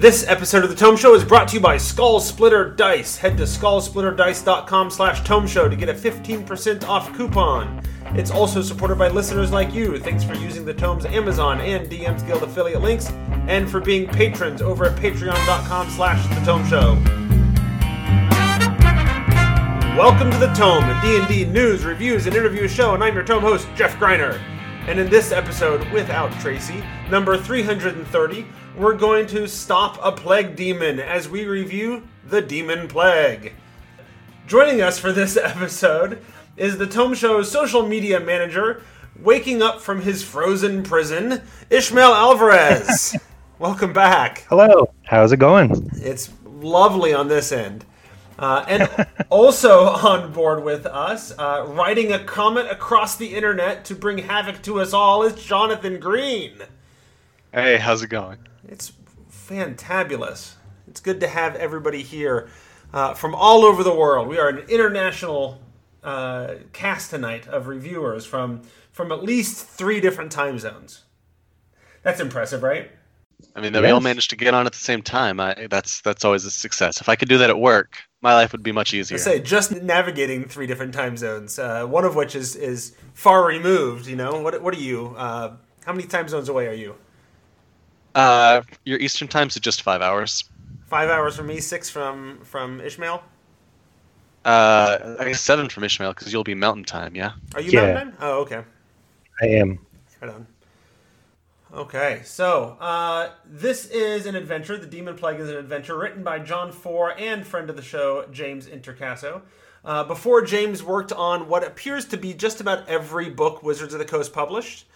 This episode of the Tome Show is brought to you by Skull Splitter Dice. Head to skullsplitterdice.com slash tome show to get a 15% off coupon. It's also supported by listeners like you. Thanks for using the Tome's Amazon and DM's Guild affiliate links, and for being patrons over at patreon.com slash the Tome Show. Welcome to the Tome, a D&D news, reviews, and interview show, and I'm your Tome host, Jeff Greiner. And in this episode, without Tracy, number 330, we're going to stop a plague demon as we review the Demon Plague. Joining us for this episode is the Tome Show's social media manager, waking up from his frozen prison, Ishmael Alvarez. Welcome back. Hello. How's it going? It's lovely on this end. Uh, and also on board with us, uh, writing a comment across the internet to bring havoc to us all, is Jonathan Green. Hey, how's it going? It's fantabulous. It's good to have everybody here uh, from all over the world. We are an international uh, cast tonight of reviewers from from at least three different time zones. That's impressive, right? I mean, that we all managed to get on at the same time. I, that's that's always a success. If I could do that at work, my life would be much easier. I say just navigating three different time zones, uh, one of which is is far removed. You know, what what are you? Uh, how many time zones away are you? Uh, your Eastern time's at just five hours. Five hours from me, six from from Ishmael. Uh, I guess seven from Ishmael because you'll be Mountain Time. Yeah. Are you Yeah. Mountain Time? Oh, okay. I am. Right on. Okay, so uh, this is an adventure. The Demon Plague is an adventure written by John Four and friend of the show, James Introcaso. Uh, before James worked on what appears to be just about every book Wizards of the Coast published.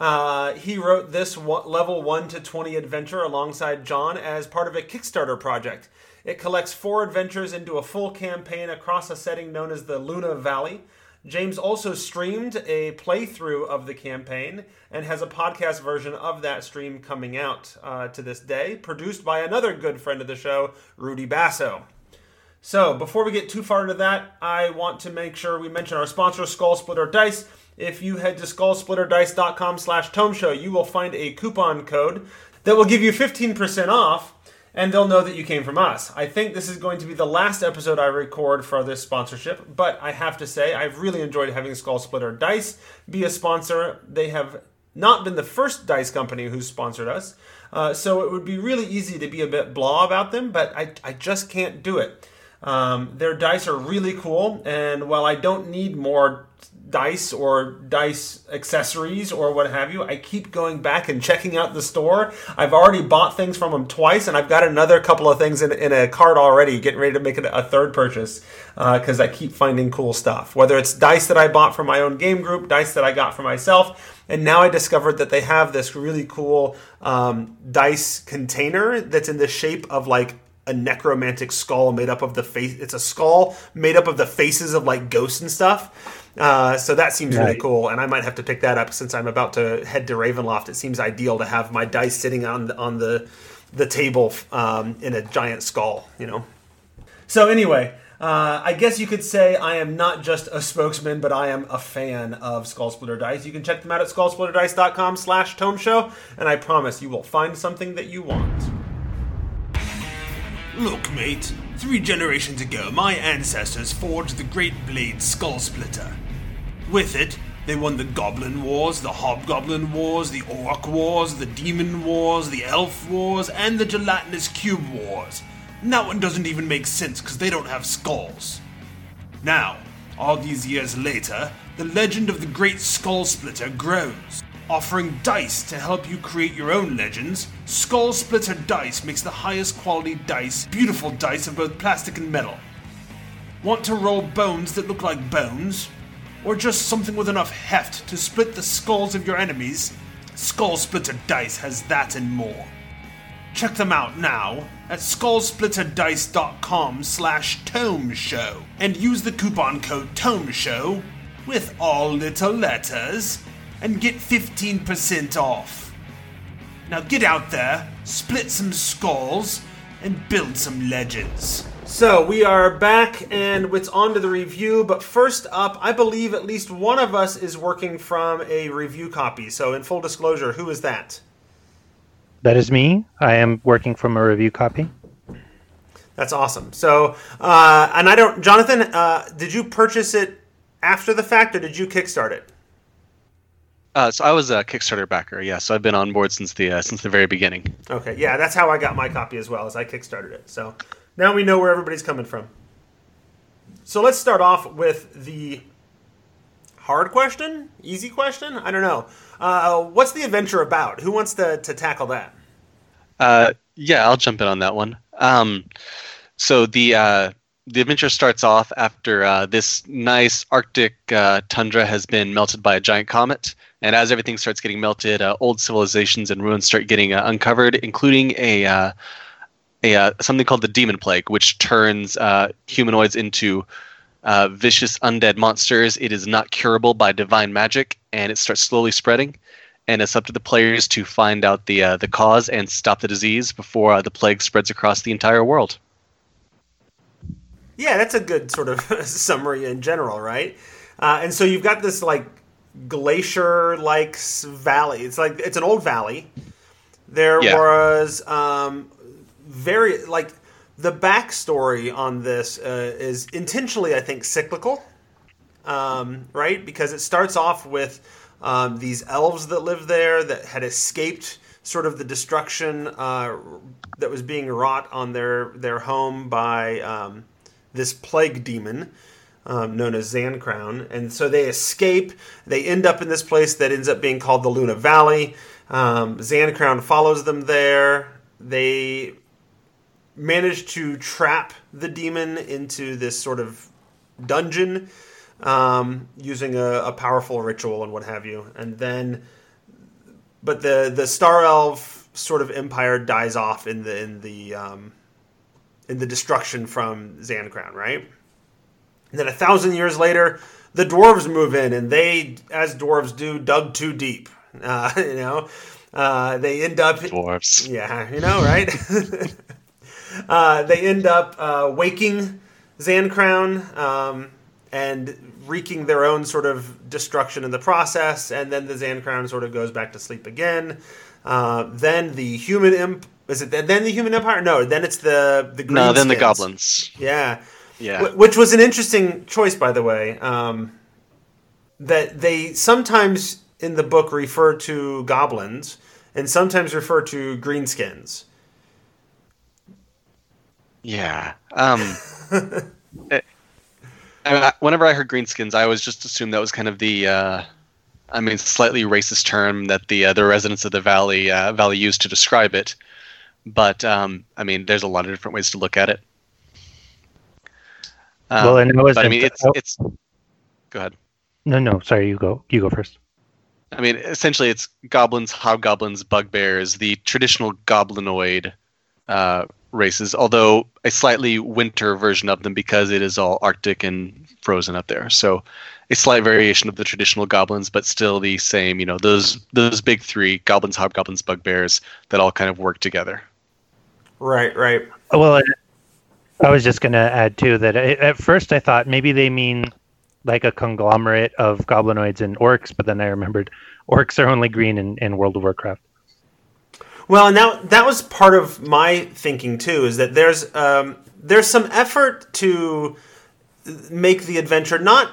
Uh, he wrote this one, level 1 to 20 adventure alongside John as part of a Kickstarter project. It collects four adventures into a full campaign across a setting known as the Luna Valley. James also streamed a playthrough of the campaign and has a podcast version of that stream coming out uh, to this day, produced by another good friend of the show, Rudy Basso. So, before we get too far into that, I want to make sure we mention our sponsor, Skull Splitter Dice. If you head to skullsplitterdice.com slash tome show, you will find a coupon code that will give you 15% off, and they'll know that you came from us. I think this is going to be the last episode I record for this sponsorship, but I have to say, I've really enjoyed having Skull Splitter Dice be a sponsor. They have not been the first dice company who's sponsored us, uh, so it would be really easy to be a bit blah about them, but I, I just can't do it. Um, their dice are really cool, and while I don't need more dice or dice accessories or what have you, I keep going back and checking out the store. I've already bought things from them twice, and I've got another couple of things in, in a cart already, getting ready to make a third purchase because I keep finding cool stuff. Whether it's dice that I bought from my own game group, dice that I got for myself, and now I discovered that they have this really cool um, dice container that's in the shape of like a necromantic skull made up of the face. It's a skull made up of the faces of like ghosts and stuff. Uh, so that seems really cool, and I might have to pick that up since I'm about to head to Ravenloft. It seems ideal to have my dice sitting on the, on the the table um, in a giant skull. You know. So anyway, uh, I guess you could say I am not just a spokesman, but I am a fan of Skull Splitter Dice. You can check them out at skullsplitterdice.com slash tome show, and I promise you will find something that you want. Look, mate, three generations ago, my ancestors forged the great blade Skull Splitter. With it, they won the Goblin Wars, the Hobgoblin Wars, the Orc Wars, the Demon Wars, the Elf Wars, and the Gelatinous Cube Wars. And that one doesn't even make sense because they don't have skulls. Now, all these years later, the legend of the Great Skull Splitter grows. Offering dice to help you create your own legends, Skull Splitter Dice makes the highest quality dice, beautiful dice of both plastic and metal. Want to roll bones that look like bones? Or just something with enough heft to split the skulls of your enemies? Skull Splitter Dice has that and more. Check them out now at skullsplitterdice.com slash tome show and use the coupon code tome show with all little letters and get 15% off. Now get out there, split some skulls, and build some legends. So we are back and it's on to the review, but first up, I believe at least one of us is working from a review copy. So in full disclosure, who is that? That is me. I am working from a review copy. That's awesome. So, uh, and I don't, Jonathan, uh, did you purchase it after the fact, or did you kickstart it? Uh, so I was a Kickstarter backer, yeah. So I've been on board since the uh, since the very beginning. Okay, yeah, that's how I got my copy as well, as I kickstarted it. So now we know where everybody's coming from. So let's start off with the hard question, easy question. I don't know. Uh, what's the adventure about? Who wants to to tackle that? Uh, yeah, I'll jump in on that one. Um, so the uh, the adventure starts off after uh, this nice Arctic uh, tundra has been melted by a giant comet, and as everything starts getting melted, uh, old civilizations and ruins start getting uncovered, including a a uh, something called the demon plague, which turns humanoids into vicious undead monsters. It is not curable by divine magic, and it starts slowly spreading. And it's up to the players to find out the the cause and stop the disease before the plague spreads across the entire world. Yeah, that's a good sort of summary in general, right? Uh, and so you've got this like glacier-like valley. It's like it's an old valley. There yeah. was um, very like the backstory on this uh, is intentionally, I think, cyclical, um, right? Because it starts off with um, these elves that live there that had escaped sort of the destruction uh, that was being wrought on their their home by um, this plague demon um, known as Zancrown. And so they escape. They end up in this place that ends up being called the Luna Valley. Um, Zancrown follows them there. They manage to trap the demon into this sort of dungeon um, using a, a, powerful ritual and what have you. And then, but the the Star Elf sort of empire dies off in the in the um, in the destruction from Zancrown, right? And then a thousand years later, the dwarves move in, and they, as dwarves do, dug too deep. Uh, you know, uh, they end up dwarves. Yeah, you know, right? uh, they end up uh, waking Zancrown um, and wreaking their own sort of destruction in the process, and then the Zancrown sort of goes back to sleep again. Uh, then the human imp is it then the human empire? No, then it's the the no, then the goblins. Yeah, yeah. W- which was an interesting choice, by the way. Um, that they sometimes in the book refer to goblins and sometimes refer to greenskins. Yeah. Um, it, I, whenever I heard greenskins, I always just assumed that was kind of the. Uh, I mean, slightly racist term that the uh, the residents of the valley uh, valley used to describe it. But um, I mean, there's a lot of different ways to look at it. Um, well, and but I mean, it's oh. it's. Go ahead. No, no, sorry. You go. You go first. I mean, essentially, it's goblins, hobgoblins, bugbears, the traditional goblinoid uh, races, although a slightly winter version of them because it is all Arctic and frozen up there. So, a slight variation of the traditional goblins, but still the same. You know, those those big three: goblins, hobgoblins, bugbears, that all kind of work together. Right, right. Well, I was just going to add too that at first I thought maybe they mean like a conglomerate of goblinoids and orcs, but then I remembered orcs are only green in, in World of Warcraft. Well, and that that was part of my thinking too. Is that there's um, there's some effort to make the adventure not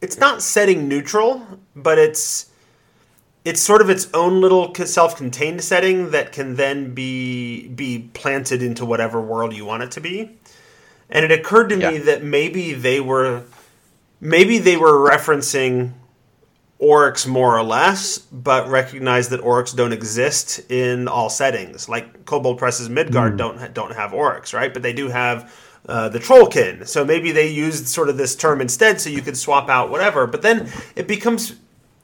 it's not setting neutral, but it's it's sort of its own little self-contained setting that can then be be planted into whatever world you want it to be. And it occurred to yeah. me that maybe they were maybe they were referencing orcs more or less, but recognize that orcs don't exist in all settings. Like Kobold Press's Midgard mm. don't don't have orcs, right? But they do have uh, the Trollkin. So maybe they used sort of this term instead, so you could swap out whatever. But then it becomes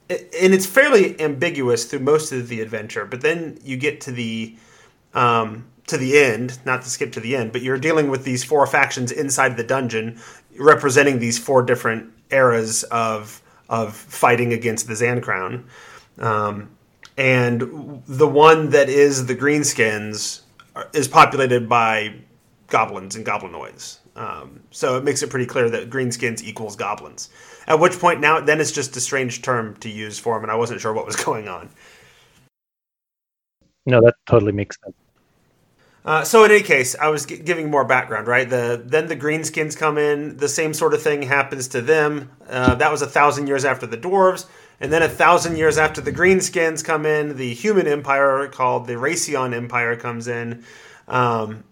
and it's fairly ambiguous through most of the adventure. But then you get to the um, to the end, not to skip to the end, but you're dealing with these four factions inside the dungeon, representing these four different eras of of fighting against the Zancrown. Um, and the one that is the Greenskins is populated by goblins and goblinoids. Um, so it makes it pretty clear that greenskins equals goblins. At which point now then it's just a strange term to use for them, and I wasn't sure what was going on. No, that totally makes sense. Uh, so in any case, I was g- giving more background, right? The then the greenskins come in. The same sort of thing happens to them. Uh, that was a thousand years after the dwarves, and then a thousand years after the greenskins come in, the human empire called the Raycion Empire comes in, um,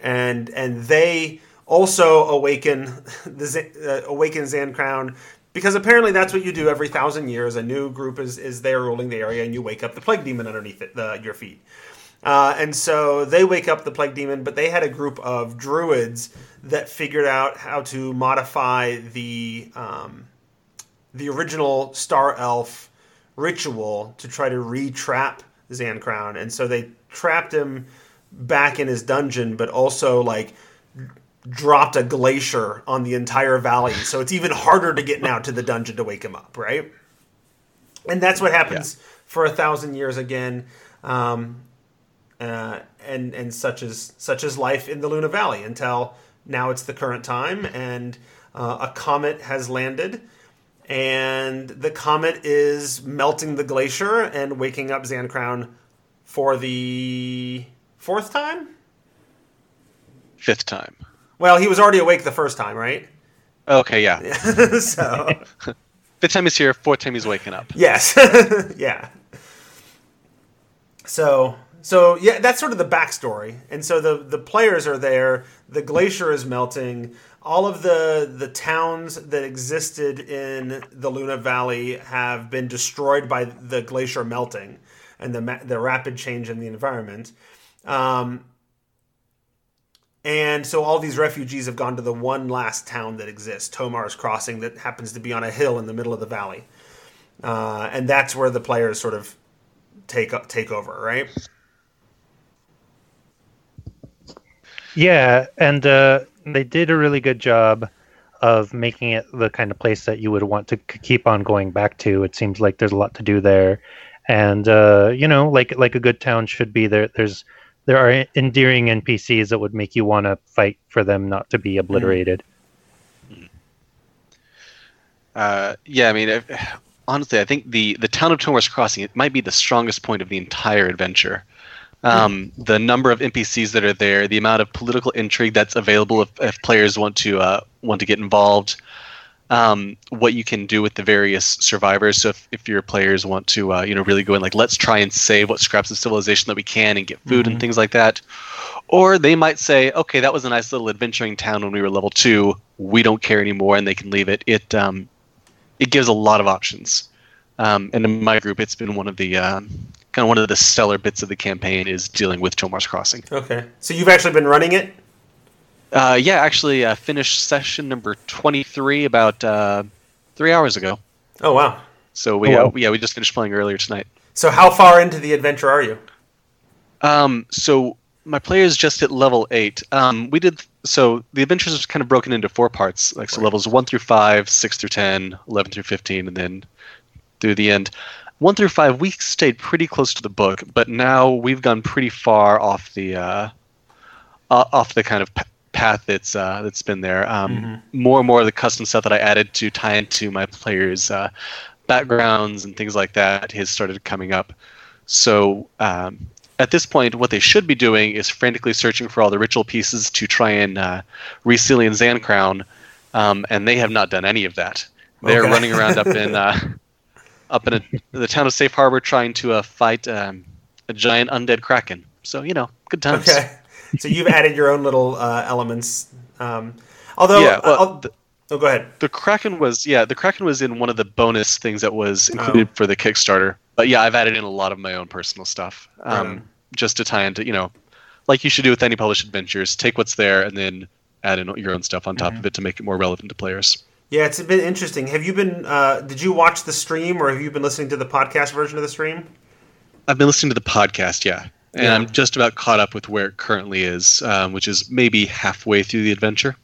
and and they also awaken the Z- uh, awaken Zancrown because apparently that's what you do every thousand years. A new group is is there ruling the area, and you wake up the plague demon underneath it, the, your feet. Uh, and so they wake up the plague demon, but they had a group of druids that figured out how to modify the um, the original star elf ritual to try to re-trap Zancrown. And so they trapped him back in his dungeon, but also like dropped a glacier on the entire valley, so it's even harder to get now to the dungeon to wake him up, right? And that's what happens for a thousand years again. Um, uh, and and such as such as life in the Luna Valley until now it's the current time and uh, a comet has landed and the comet is melting the glacier and waking up Zancrown for the fourth time. Fifth time. Well, he was already awake the first time, right? Okay, yeah. so Fifth time he's here. Fourth time he's waking up. yes, yeah. So so yeah, that's sort of the backstory. And so the the players are there. The glacier is melting. All of the the towns that existed in the Luna Valley have been destroyed by the glacier melting and the the rapid change in the environment. Um, and so all these refugees have gone to the one last town that exists, Tomar's Crossing, that happens to be on a hill in the middle of the valley. Uh, and that's where the players sort of take take over, right? Yeah, and uh, they did a really good job of making it the kind of place that you would want to keep on going back to. It seems like there's a lot to do there, and uh, you know, like like a good town should be there. There's there are endearing NPCs that would make you want to fight for them not to be obliterated. Uh, yeah, I mean, honestly, I think the the town of Tomar's Crossing it might be the strongest point of the entire adventure. Um, the number of NPCs that are there, the amount of political intrigue that's available if, if players want to uh, want to get involved, um, what you can do with the various survivors. So if, if your players want to, uh, you know, really go in like, let's try and save what scraps of civilization that we can and get food and things like that. Or they might say, okay, that was a nice little adventuring town when we were level two. We don't care anymore, and they can leave it. It um, it gives a lot of options. Um, and in my group, it's been one of the um, kind of one of the stellar bits of the campaign is dealing with Tomar's Crossing. Okay. So you've actually been running it? Uh, yeah, actually, uh, finished session number twenty three about uh, three hours ago. Oh wow. So we, Oh, uh, wow. yeah, we just finished playing earlier tonight. So how far into the adventure are you? Um, so my player's just at level eight. Um, we did so the adventures is kind of broken into four parts, like so levels one through five, six through 10, 11 through fifteen, and then through the end. One through five, we stayed pretty close to the book, but now we've gone pretty far off the uh, o- off the kind of p- path that's uh, that's been there. Um, More and more of the custom stuff that I added to tie into my players' uh, backgrounds and things like that has started coming up. So um, at this point, what they should be doing is frantically searching for all the ritual pieces to try and uh, reseal in Zancrown, um, and they have not done any of that. They're Okay. running around up in uh, up in a, the town of Safe Harbor trying to uh, fight um, a giant undead kraken. So you know, good times. Okay. so you've added your own little uh, elements. Um, although, Yeah, well, I'll- the- oh, go ahead. The Kraken was yeah, the Kraken was in one of the bonus things that was included for the Kickstarter. But yeah, I've added in a lot of my own personal stuff, um, Right. just to tie into you know, like you should do with any published adventures. Take what's there and then add in your own stuff on top of it to make it more relevant to players. Yeah, it's been interesting. Have you been? Uh, did you watch the stream, or have you been listening to the podcast version of the stream? I've been listening to the podcast, yeah, and Yeah. I'm just about caught up with where it currently is, um, which is maybe halfway through the adventure.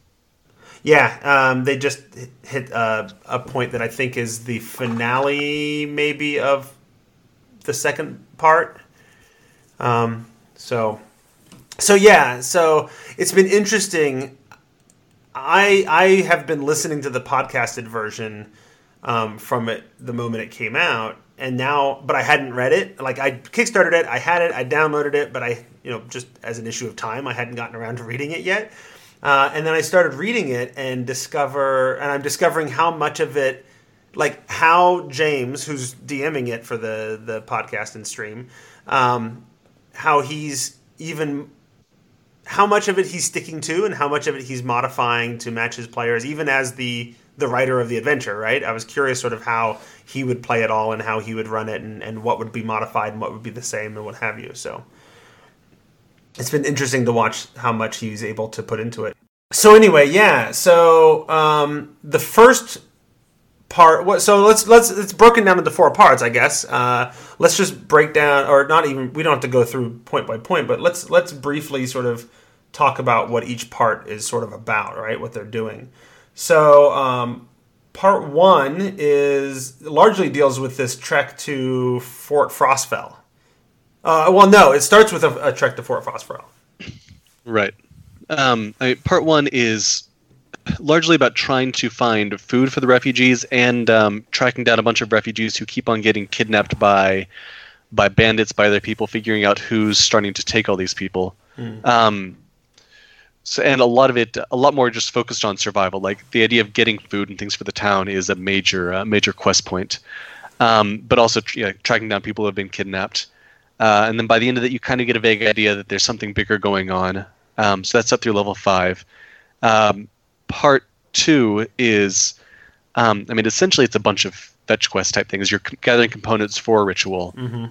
Yeah, um, they just hit- hit uh, a point that I think is the finale, maybe of the second part. Um, so, so yeah, so it's been interesting. I I have been listening to the podcasted version um, from it the moment it came out, and now, but I hadn't read it. Like I kickstarted it, I had it, I downloaded it, but I, you know, just as an issue of time, I hadn't gotten around to reading it yet. Uh, and then I started reading it and discover, and I'm discovering how much of it, like how James, who's DMing it for the the podcast and stream, um, how he's even how much of it he's sticking to and how much of it he's modifying to match his players, even as the the writer of the adventure, right? I was curious sort of how he would play it all and how he would run it and, and what would be modified and what would be the same and what have you. So it's been interesting to watch how much he's able to put into it. So anyway, yeah. So um, the first part. What? So let's let's it's broken down into four parts, I guess. Uh, let's just break down, or not even. We don't have to go through point by point, but let's let's briefly sort of talk about what each part is sort of about, right? What they're doing. So um, part one is largely deals with this trek to Fort Frostfell. Uh, well, no, it starts with a, a trek to Fort Frostfell. Right. Um, I mean, part one is largely about trying to find food for the refugees and um, tracking down a bunch of refugees who keep on getting kidnapped by by bandits, by other people, figuring out who's starting to take all these people. Mm. Um, so, and a lot of it, a lot more just focused on survival. Like the idea of getting food and things for the town is a major, uh, major quest point. Um, but also you know, tracking down people who have been kidnapped. Uh, and then by the end of it, you kind of get a vague idea that there's something bigger going on. Um, so that's up through level five. Um, part two is, um, I mean, essentially it's a bunch of fetch quest type things. You're c- gathering components for a ritual. Mm-hmm.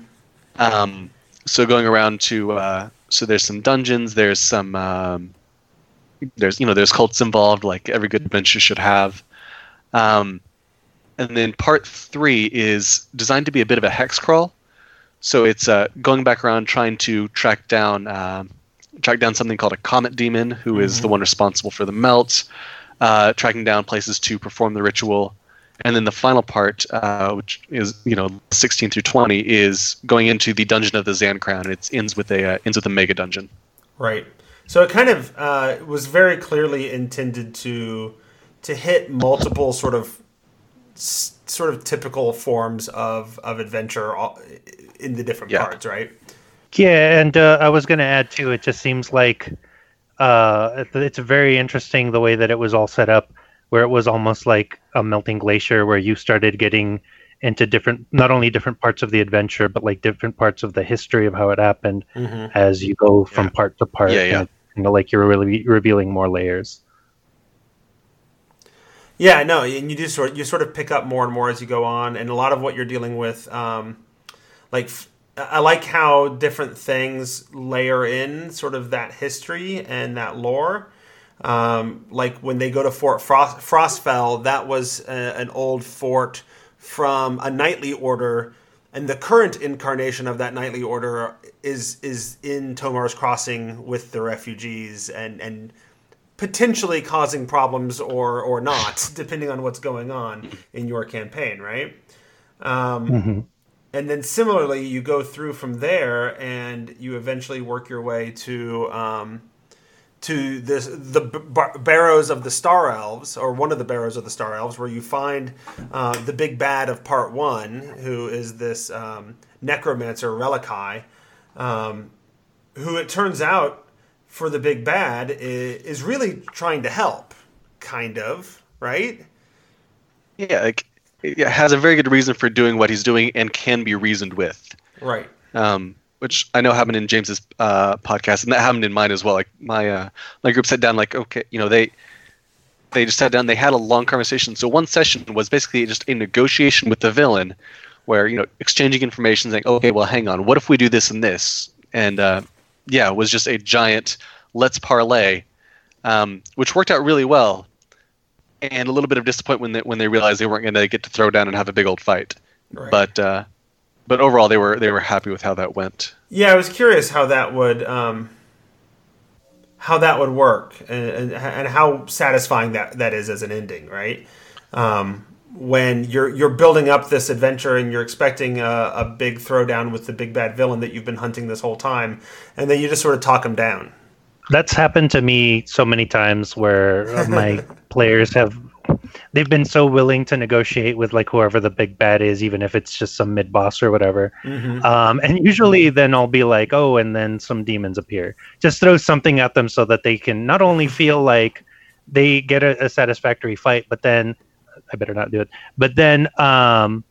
Um, so going around to, uh, so there's some dungeons, there's some, um, there's you know there's cults involved, like every good adventure should have. Um, and then part three is designed to be a bit of a hex crawl. So it's uh, going back around trying to track down uh, track down something called a comet demon, who mm-hmm. is the one responsible for the melt. Uh, tracking down places to perform the ritual, and then the final part, uh, which is you know 16 through 20, is going into the dungeon of the Zancrown, and it ends with a uh, ends with a mega dungeon. Right. So it kind of uh, was very clearly intended to to hit multiple sort of sort of typical forms of of adventure in the different yeah. parts, right? Yeah, and uh, I was going to add too. It just seems like uh, it's very interesting the way that it was all set up, where it was almost like a melting glacier, where you started getting into different, not only different parts of the adventure, but like different parts of the history of how it happened mm-hmm. as you go from yeah. part to part. Yeah, yeah. And, like you're really revealing more layers. Yeah, no, and you do sort you sort of pick up more and more as you go on, and a lot of what you're dealing with, um, like I like how different things layer in sort of that history and that lore. Um, like when they go to Fort Frost, Frostfell, that was a, an old fort from a knightly order, and the current incarnation of that knightly order is is in Tomar's Crossing with the refugees and and potentially causing problems or or not, depending on what's going on in your campaign, right? Um, mm-hmm and then similarly, you go through from there, and you eventually work your way to um, to this the bar- barrows of the Star Elves, or one of the barrows of the Star Elves, where you find uh, the big bad of Part One, who is this um, necromancer Relikai, um, who it turns out for the big bad is, is really trying to help, kind of, right? Yeah, like has a very good reason for doing what he's doing and can be reasoned with. Right. Um, which I know happened in James's uh, podcast, and that happened in mine as well. Like my uh, my group sat down, like okay, you know they they just sat down, they had a long conversation. So one session was basically just a negotiation with the villain, where you know exchanging information, saying, okay, well, hang on, what if we do this and this, and uh, yeah, it was just a giant let's parlay, um, which worked out really well and a little bit of disappointment when they, when they realized they weren't going to get to throw down and have a big old fight. Right. But uh, but overall, they were they were happy with how that went. Yeah, I was curious how that would um, how that would work and, and, and how satisfying that that is as an ending, right? Um, when you're you're building up this adventure and you're expecting a, a big throwdown with the big bad villain that you've been hunting this whole time, and then you just sort of talk him down that's happened to me so many times where my players have they've been so willing to negotiate with like whoever the big bad is, even if it's just some mid boss or whatever. Mhm. Um, and usually, then I'll be like, oh, and then some demons appear. Just throw something at them so that they can not only feel like they get a, a satisfactory fight, but then I better not do it. But then um,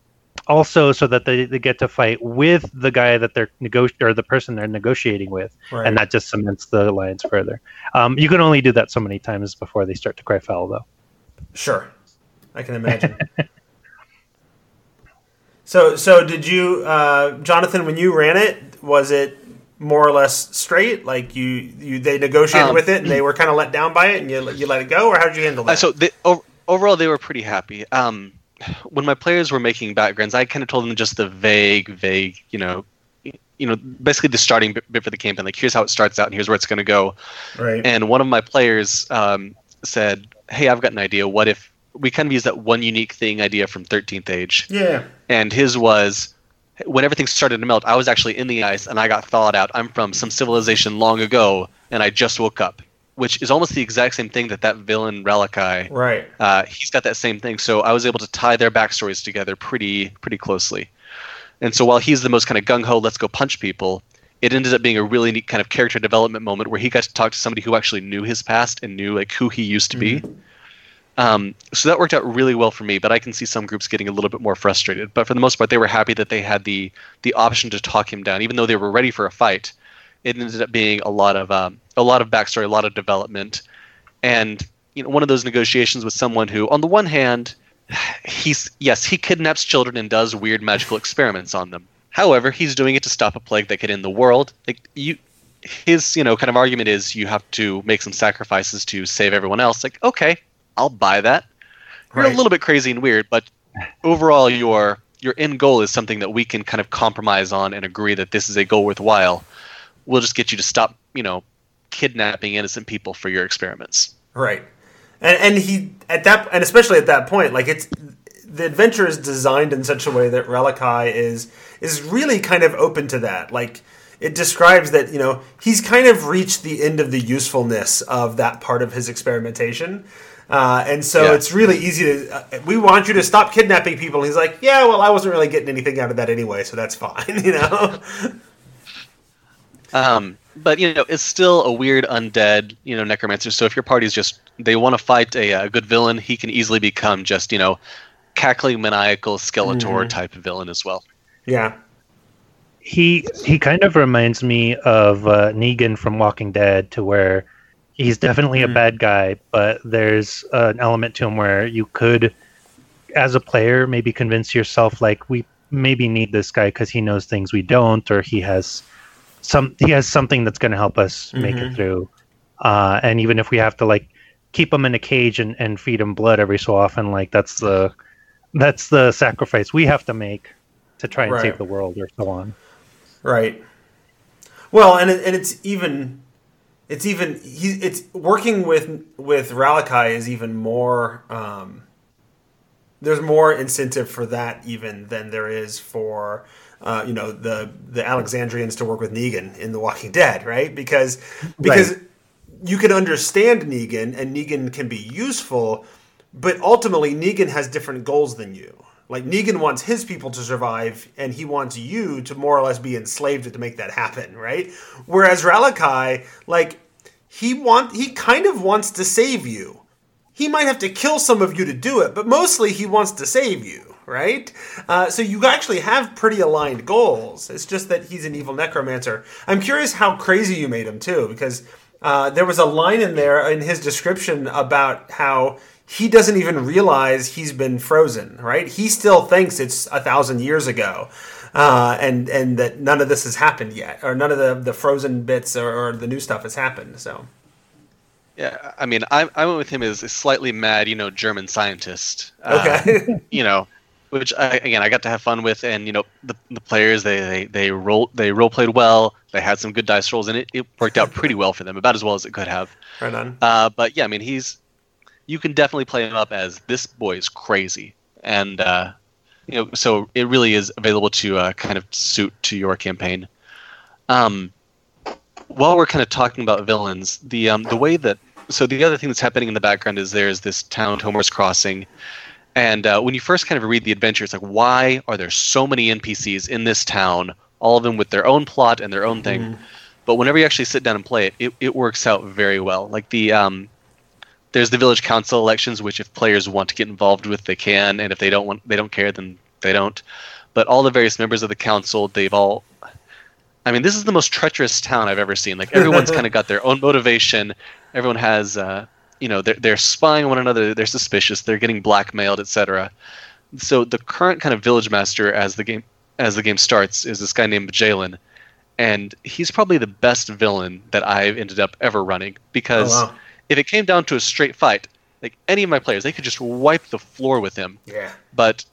also so that they, they get to fight with the guy that they're negotiating or the person they're negotiating with, Right. and that just cements the alliance further. Um, you can only do that so many times before they start to cry foul, though. Sure, I can imagine. so, so did you, uh, Jonathan? When you ran it, was it more or less straight? Like you, you they negotiated Um, with it, and they were kind of let down by it, and you you let it go, or how did you handle Uh, that? so they, o- overall, they were pretty happy. Um, when my players were making backgrounds, I kind of told them just the vague, vague, you know, you know, basically the starting bit, for the campaign. Like, here's how it starts out, and here's where it's going to go. right. And one of my players um, said, "Hey, I've got an idea. What if we kind of use that one unique thing idea from 13th Age?" yeah. And his was, when everything started to melt, I was actually in the ice and I got thawed out. I'm from some civilization long ago, and I just woke up, which is almost the exact same thing that that villain Relikai Right. uh, he's got that same thing. So I was able to tie their backstories together pretty pretty closely. And so while he's the most kind of gung ho, let's go punch people, it ended up being a really neat kind of character development moment where he got to talk to somebody who actually knew his past and knew like who he used to be. Um, so that worked out really well for me, but I can see some groups getting a little bit more frustrated. But for the most part, they were happy that they had the the option to talk him down, even though they were ready for a fight. It ended up being a lot of um, a lot of backstory, a lot of development, and you know one of those negotiations with someone who, on the one hand, he's yes he kidnaps children and does weird magical experiments on them. However, he's doing it to stop a plague that could end the world. Like you, his you know kind of argument is you have to make some sacrifices to save everyone else. Like okay, I'll buy that. You're Right. a little bit crazy and weird, but overall your your end goal is something that we can kind of compromise on and agree that this is a goal worthwhile. We'll just get you to stop, you know, kidnapping innocent people for your experiments. Right. And and he at that and especially at that point, like it's the adventure is designed in such a way that Relikai is is really kind of open to that. Like it describes that, you know, he's kind of reached the end of the usefulness of that part of his experimentation. Uh, and so Yeah. it's really easy to. Uh, we want you to stop kidnapping people. And he's like, yeah, well, I wasn't really getting anything out of that anyway, so that's fine, you know. Um, but you know, it's still a weird undead, you know, necromancer. So if your party's just they want to fight a, a good villain, he can easily become just you know, cackling maniacal Skeletor type of villain as well. yeah, he he kind of reminds me of uh, Negan from Walking Dead, to where he's definitely a bad guy, but there's an element to him where you could, as a player, maybe convince yourself like we maybe need this guy because he knows things we don't, or he has some he has something that's going to help us make it through. Uh, and even if we have to like keep him in a cage and, and feed him blood every so often, like that's the that's the sacrifice we have to make to try and Right. save the world or so on. Right. Well, and it, and it's even it's even he it's working with with Ralakai is even more um there's more incentive for that even than there is for uh, you know the the Alexandrians to work with Negan in The Walking Dead, right? Because because you can understand Negan and Negan can be useful, but ultimately Negan has different goals than you. Like Negan wants his people to survive, and he wants you to more or less be enslaved to make that happen, right? Whereas Ralakai, like he want he kind of wants to save you. He might have to kill some of you to do it, but mostly he wants to save you, right? Uh, so you actually have pretty aligned goals. It's just that he's an evil necromancer. I'm curious how crazy you made him too, because uh, there was a line in there in his description about how he doesn't even realize he's been frozen, right? He still thinks it's a thousand years ago. Uh, and and that none of this has happened yet, or none of the, the frozen bits or, or the new stuff has happened. So Yeah, I mean, I, I went with him as a slightly mad, you know, German scientist. Uh, okay, you know, which I, again I got to have fun with, and you know, the, the players they they they role they role played well. They had some good dice rolls, and it, it worked out pretty well for them, about as well as it could have. right on. Uh, but yeah, I mean, he's you can definitely play him up as this boy is crazy, and uh, you know, so it really is available to uh, kind of suit to your campaign. Um, while we're kind of talking about villains, the um, the way that so the other thing that's happening in the background is there's this town, Tomar's Crossing, and uh, when you first kind of read the adventure, it's like, why are there so many NPCs in this town? All of them with their own plot and their own thing. Mhm. But whenever you actually sit down and play it, it, it works out very well. Like the um, there's the village council elections, which if players want to get involved with, they can, and if they don't want, they don't care, then they don't. But all the various members of the council, they've all. I mean, this is the most treacherous town I've ever seen. Like everyone's kind of got their own motivation. Everyone has, uh, you know, they're they're spying on one another. They're suspicious. They're getting blackmailed, etc. So the current kind of village master as the game as the game starts is this guy named Jalen, and he's probably the best villain that I've ended up ever running because Oh, wow. if it came down to a straight fight, like any of my players, they could just wipe the floor with him. Yeah. But,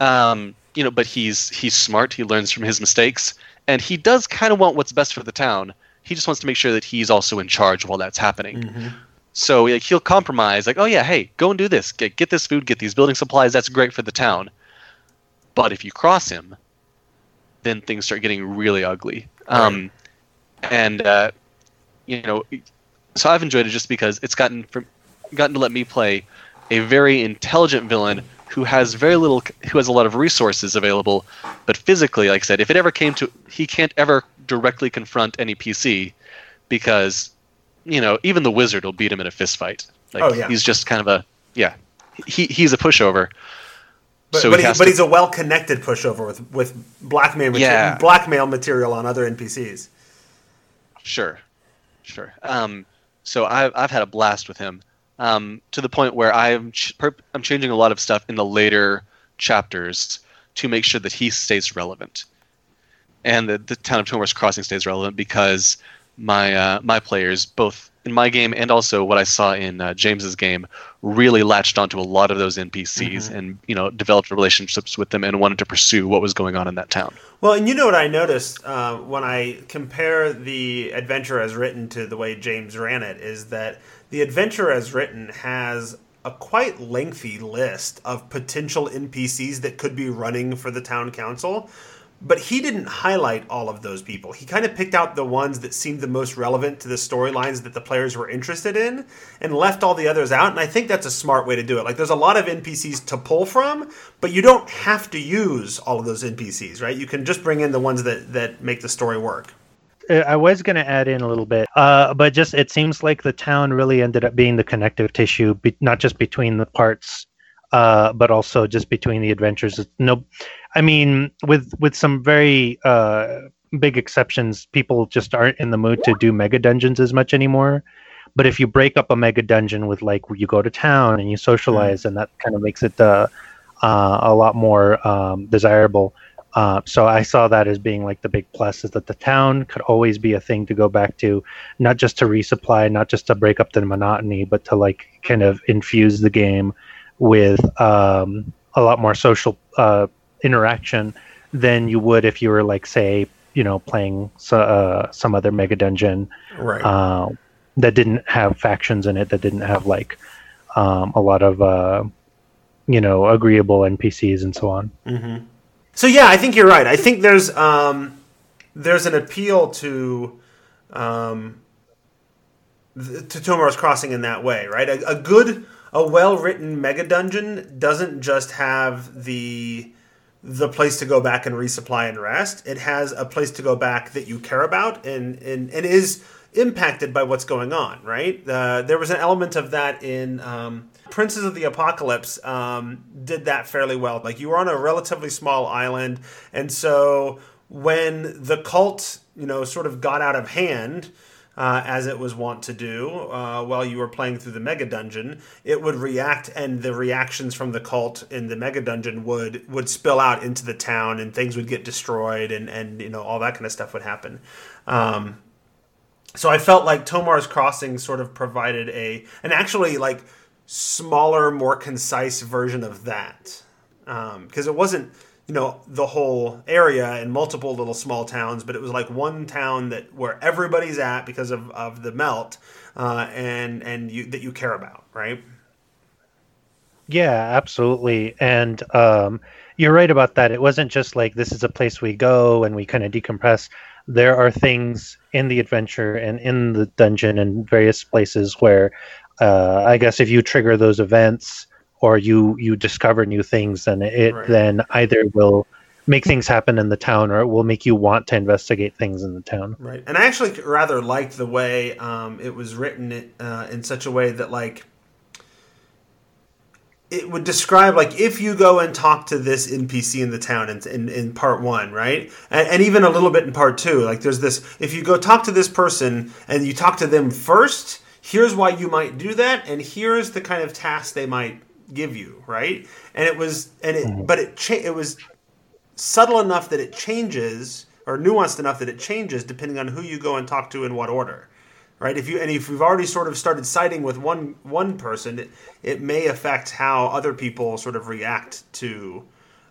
um, you know, but he's he's smart. He learns from his mistakes, and he does kind of want what's best for the town. He just wants to make sure that he's also in charge while that's happening. Mhm. So like, he'll compromise, like, oh yeah, hey, go and do this. Get get this food, get these building supplies. That's great for the town. But if you cross him, then things start getting really ugly. Um, and uh, you know, so I've enjoyed it just because it's gotten for, gotten to let me play a very intelligent villain who has very little, who has a lot of resources available, but physically, like I said, if it ever came to, he can't ever directly confront any PC because, you know, even the wizard will beat him in a fist fight. Like Oh, yeah. he's just kind of a yeah, he he's a pushover. But, So but, he he, but to- he's a well-connected pushover with with blackmail material, Yeah. blackmail material on other NPCs. Sure, sure. Um, so I've I've had a blast with him um, to the point where I'm ch- I'm changing a lot of stuff in the later chapters to make sure that he stays relevant, and the the town of Tomar's Crossing stays relevant because my uh, my players both in my game and also what I saw in uh, James's game really latched onto a lot of those NPCs and you know developed relationships with them and wanted to pursue what was going on in that town. Well, and you know what I noticed uh, when I compare the adventure as written to the way James ran it is that the adventure as written has a quite lengthy list of potential NPCs that could be running for the town council. But he didn't highlight all of those people. He kind of picked out the ones that seemed the most relevant to the storylines that the players were interested in and left all the others out. And I think that's a smart way to do it. Like, there's a lot of NPCs to pull from, but you don't have to use all of those NPCs, right? You can just bring in the ones that, that make the story work. Uh, I was going to add in a little bit, uh, but just it seems like the town really ended up being the connective tissue, be, not just between the parts, uh, but also just between the adventures. No, I mean, with with some very uh, big exceptions, people just aren't in the mood to do mega dungeons as much anymore. But if you break up a mega dungeon with like you go to town and you socialize, and that kind of makes it uh, uh, a lot more um, desirable. Uh, so I saw that as being like the big plus is that the town could always be a thing to go back to, not just to resupply, not just to break up the monotony, but to like kind of infuse the game with um, a lot more social uh, interaction than you would if you were like say you know playing so, uh, some other mega dungeon Right. uh, that didn't have factions in it, that didn't have like um, a lot of uh, you know agreeable NPCs and so on. So yeah, I think you're right. I think there's um, there's an appeal to um, to Tomar's Crossing in that way, right? A, a good, a well written mega dungeon doesn't just have the the place to go back and resupply and rest. It has a place to go back that you care about and and, and is impacted by what's going on, right? Uh, there was an element of that in um, Princes of the Apocalypse. Um, did that fairly well. Like you were on a relatively small island, and so when the cult, you know, sort of got out of hand. Uh, as it was wont to do uh, while you were playing through the mega dungeon, it would react, and the reactions from the cult in the mega dungeon would would spill out into the town, and things would get destroyed, and and you know all that kind of stuff would happen. Um, so I felt like Tomar's Crossing sort of provided a an actually like smaller, more concise version of that because it wasn't you know the whole area and multiple little small towns, but it was like one town that where everybody's at because of, of the melt uh, and and you that you care about, right? Yeah, absolutely. And um, you're right about that. It wasn't just like this is a place we go and we kind of decompress. There are things in the adventure and in the dungeon and various places where uh, I guess if you trigger those events or you you discover new things, then it Right. then either will make things happen in the town or it will make you want to investigate things in the town. Right, and I actually rather liked the way um, it was written uh, in such a way that like it would describe like if you go and talk to this NPC in the town in, in, in part one, right, and, and even a little bit in part two. Like there's this if you go talk to this person and you talk to them first, here's why you might do that, and here's the kind of task they might give you, right? And it was and it but it cha- it was subtle enough that it changes or nuanced enough that it changes depending on who you go and talk to in what order right if you and if we've already sort of started siding with one one person it, it may affect how other people sort of react to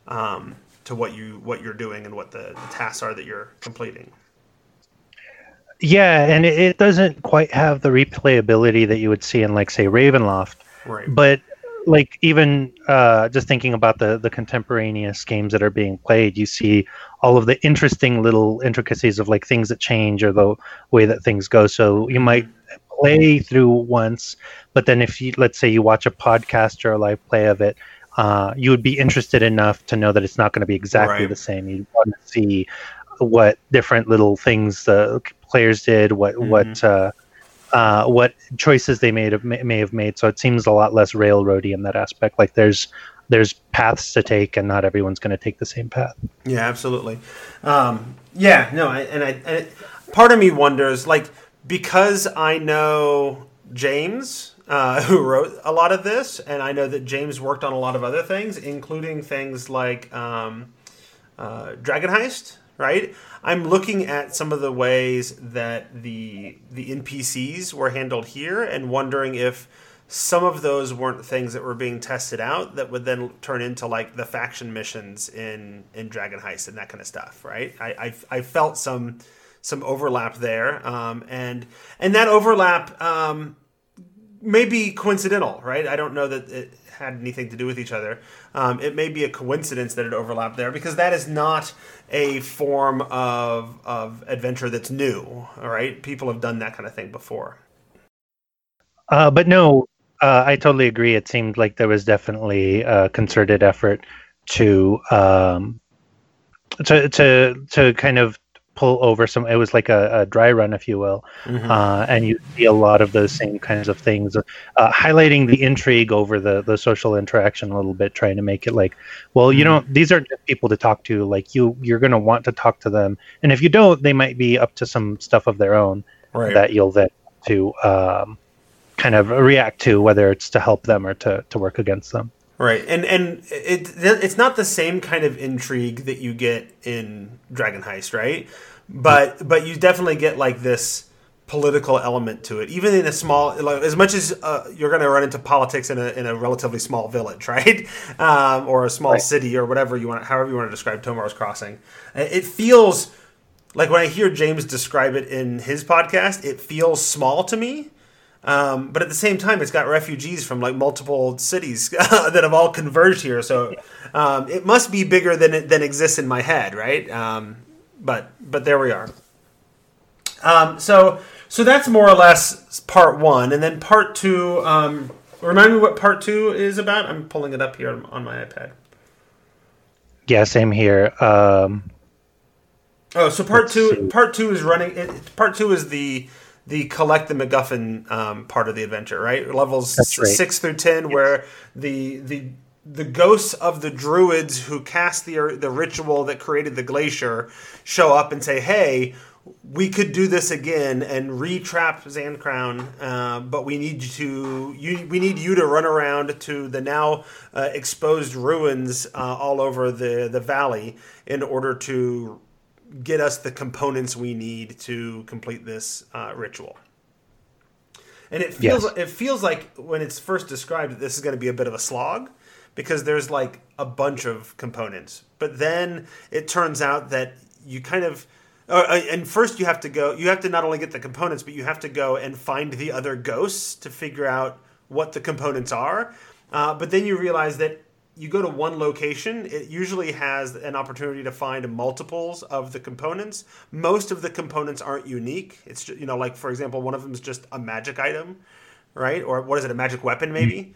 um, to what you what you're doing and what the, the tasks are that you're completing Yeah, and it, it doesn't quite have the replayability that you would see in like say Ravenloft. right but like even uh, just thinking about the the contemporaneous games that are being played you see all of the interesting little intricacies of like things that change or the way that things go. So you might play through once but then if you let's say you watch a podcast or a live play of it uh, you would be interested enough to know that it's not going to be exactly Right. the same. You want to see what different little things the players did what what uh, uh, what choices they made may, may have made. So it seems a lot less railroady in that aspect. Like there's there's paths to take, and not everyone's going to take the same path. Yeah, absolutely. Um, yeah, no, I, and I, part of me wonders, like, because I know James, uh, who wrote a lot of this, and I know that James worked on a lot of other things, including things like um, uh, Dragon Heist, right? I'm looking at some of the ways that the the NPCs were handled here, and wondering if some of those weren't things that were being tested out that would then turn into like the faction missions in in Dragon Heist and that kind of stuff, right? I I, I felt some some overlap there, um, and and that overlap um, may be coincidental, right? I don't know that it had anything to do with each other. Um, it may be a coincidence that it overlapped there because that is not a form of of adventure that's new. All right, people have done that kind of thing before. Uh, but no, uh, I totally agree. It seemed like there was definitely a concerted effort to um, to to to kind of pull over some. It was like a, a dry run, if you will, uh, and you see a lot of those same kinds of things, uh, highlighting the intrigue over the the social interaction a little bit, trying to make it like, well, you know, these are just people to talk to. Like you, you're going to want to talk to them, and if you don't, they might be up to some stuff of their own Right. that you'll then to um, kind of react to, whether it's to help them or to, to work against them. Right, and and it it's not the same kind of intrigue that you get in Dragon Heist, right? But but you definitely get like this political element to it, even in a small. Like, as much as uh, you're going to run into politics in a in a relatively small village, right, um, or a small Right. city, or whatever you want, however you want to describe Tomar's Crossing, Uh, it feels like when I hear James describe it in his podcast, it feels small to me. Um, but at the same time, it's got refugees from like multiple cities that have all converged here. So um, it must be bigger than it than exists in my head, right? Um, but but there we are. Um, so so that's more or less part one, and then part two. Um, remind me what part two is about. I'm pulling it up here on, on my iPad. Yeah, same here. Um, Oh, so part two. see. Part two is running. It, part two is the the collect the MacGuffin um, part of the adventure, right? Levels right. six through ten, where the the the ghosts of the druids who cast the the ritual that created the glacier show up and say, "Hey, we could do this again and re-trap Zancrown, uh, but we need you to you we need you to run around to the now uh, exposed ruins uh, all over the the valley in order to get us the components we need to complete this uh, ritual. And it feels Yes. it feels like when it's first described that this is going to be a bit of a slog because there's like a bunch of components. But then it turns out that you kind of uh, uh, and first you have to go you have to not only get the components but you have to go and find the other ghosts to figure out what the components are. Uh, but then you realize that you go to one location, it usually has an opportunity to find multiples of the components. Most of the components aren't unique. It's just, you know like for example, one of them is just a magic item, right? Or what is it, a magic weapon maybe?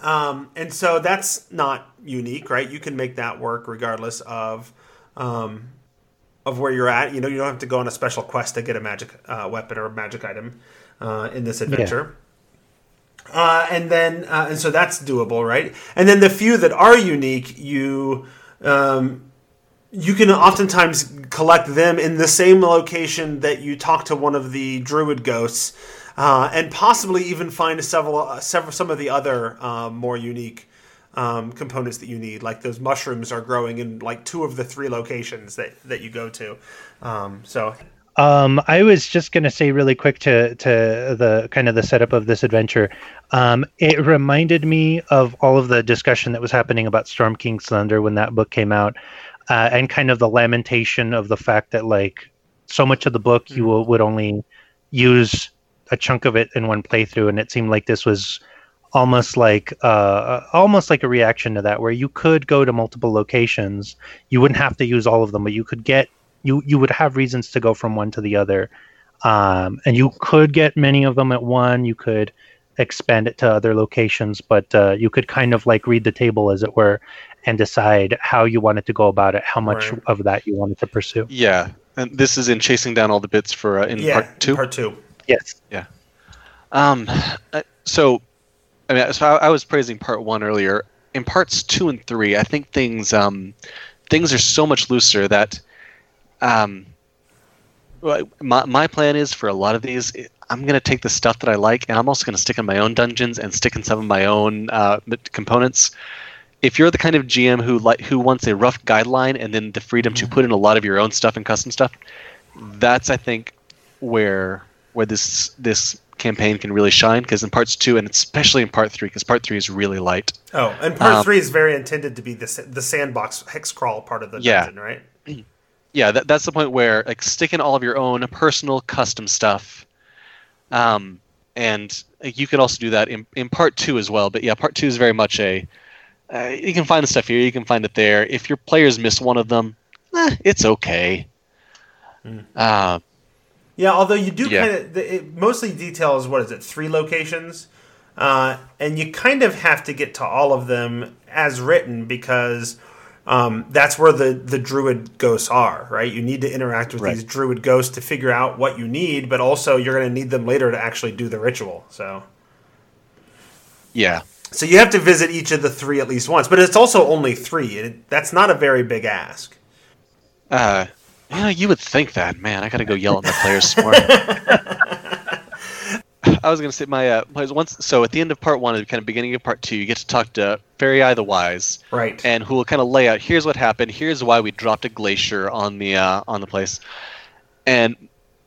Um, and so that's not unique, right? You can make that work regardless of um, of where you're at. You know, you don't have to go on a special quest to get a magic uh, weapon or a magic item uh, in this adventure. Yeah. Uh, and then uh, and so that's doable, right? And then the few that are unique, you um, you can oftentimes collect them in the same location that you talk to one of the druid ghosts, uh, and possibly even find several, uh, several some of the other um, more unique um, components that you need. Like those mushrooms are growing in like two of the three locations that that you go to. Um, so um, I was just going to say really quick to to the kind of the setup of this adventure. Um, it reminded me of all of the discussion that was happening about Storm King's Thunder when that book came out, uh, and kind of the lamentation of the fact that like so much of the book mm-hmm. you will, would only use a chunk of it in one playthrough, and it seemed like this was almost like uh, almost like a reaction to that, where you could go to multiple locations. You wouldn't have to use all of them, but you could get you you would have reasons to go from one to the other, um, and you could get many of them at one. You could expand it to other locations, but uh, you could kind of like read the table, as it were, and decide how you wanted to go about it, how much right. of that you wanted to pursue. Yeah, and this is in chasing down all the bits for uh, in yeah, part two. Part two. Yes. Yeah. Um. Uh, so, I mean, so I, I was praising part one earlier. In parts two and three, I think things um, things are so much looser that um, my, my plan is for a lot of these, I'm going to take the stuff that I like, and I'm also going to stick in my own dungeons and stick in some of my own uh, components. If you're the kind of GM who like who wants a rough guideline and then the freedom to mm-hmm. put in a lot of your own stuff and custom stuff, that's I think where where this this campaign can really shine. Because in parts two and especially in part three, because part three is really light. Oh, and part um, three is very intended to be the the sandbox hex crawl part of the yeah. dungeon, right? yeah, that, that's the point where like stick in all of your own personal custom stuff. Um, and you can also do that in, in part two as well. But yeah, part two is very much a uh, you can find the stuff here, you can find it there. If your players miss one of them, eh, it's okay. Mm. Uh, yeah, although you do yeah. kind of mostly details what is it three locations, uh, and you kind of have to get to all of them as written because um, that's where the the druid ghosts are, right? You need to interact with right. these druid ghosts to figure out what you need, but also you're going to need them later to actually do the ritual. So, yeah. So you have to visit each of the three at least once, but it's also only three. It, that's not a very big ask. Uh, you know, you would think that, man. I got to go yell at my players more. I was going to say my uh, players once. So at the end of part one, and kind of beginning of part two, you get to talk to Fairy Eye the Wise, right? And who will kind of lay out here's what happened, here's why we dropped a glacier on the uh, on the place, and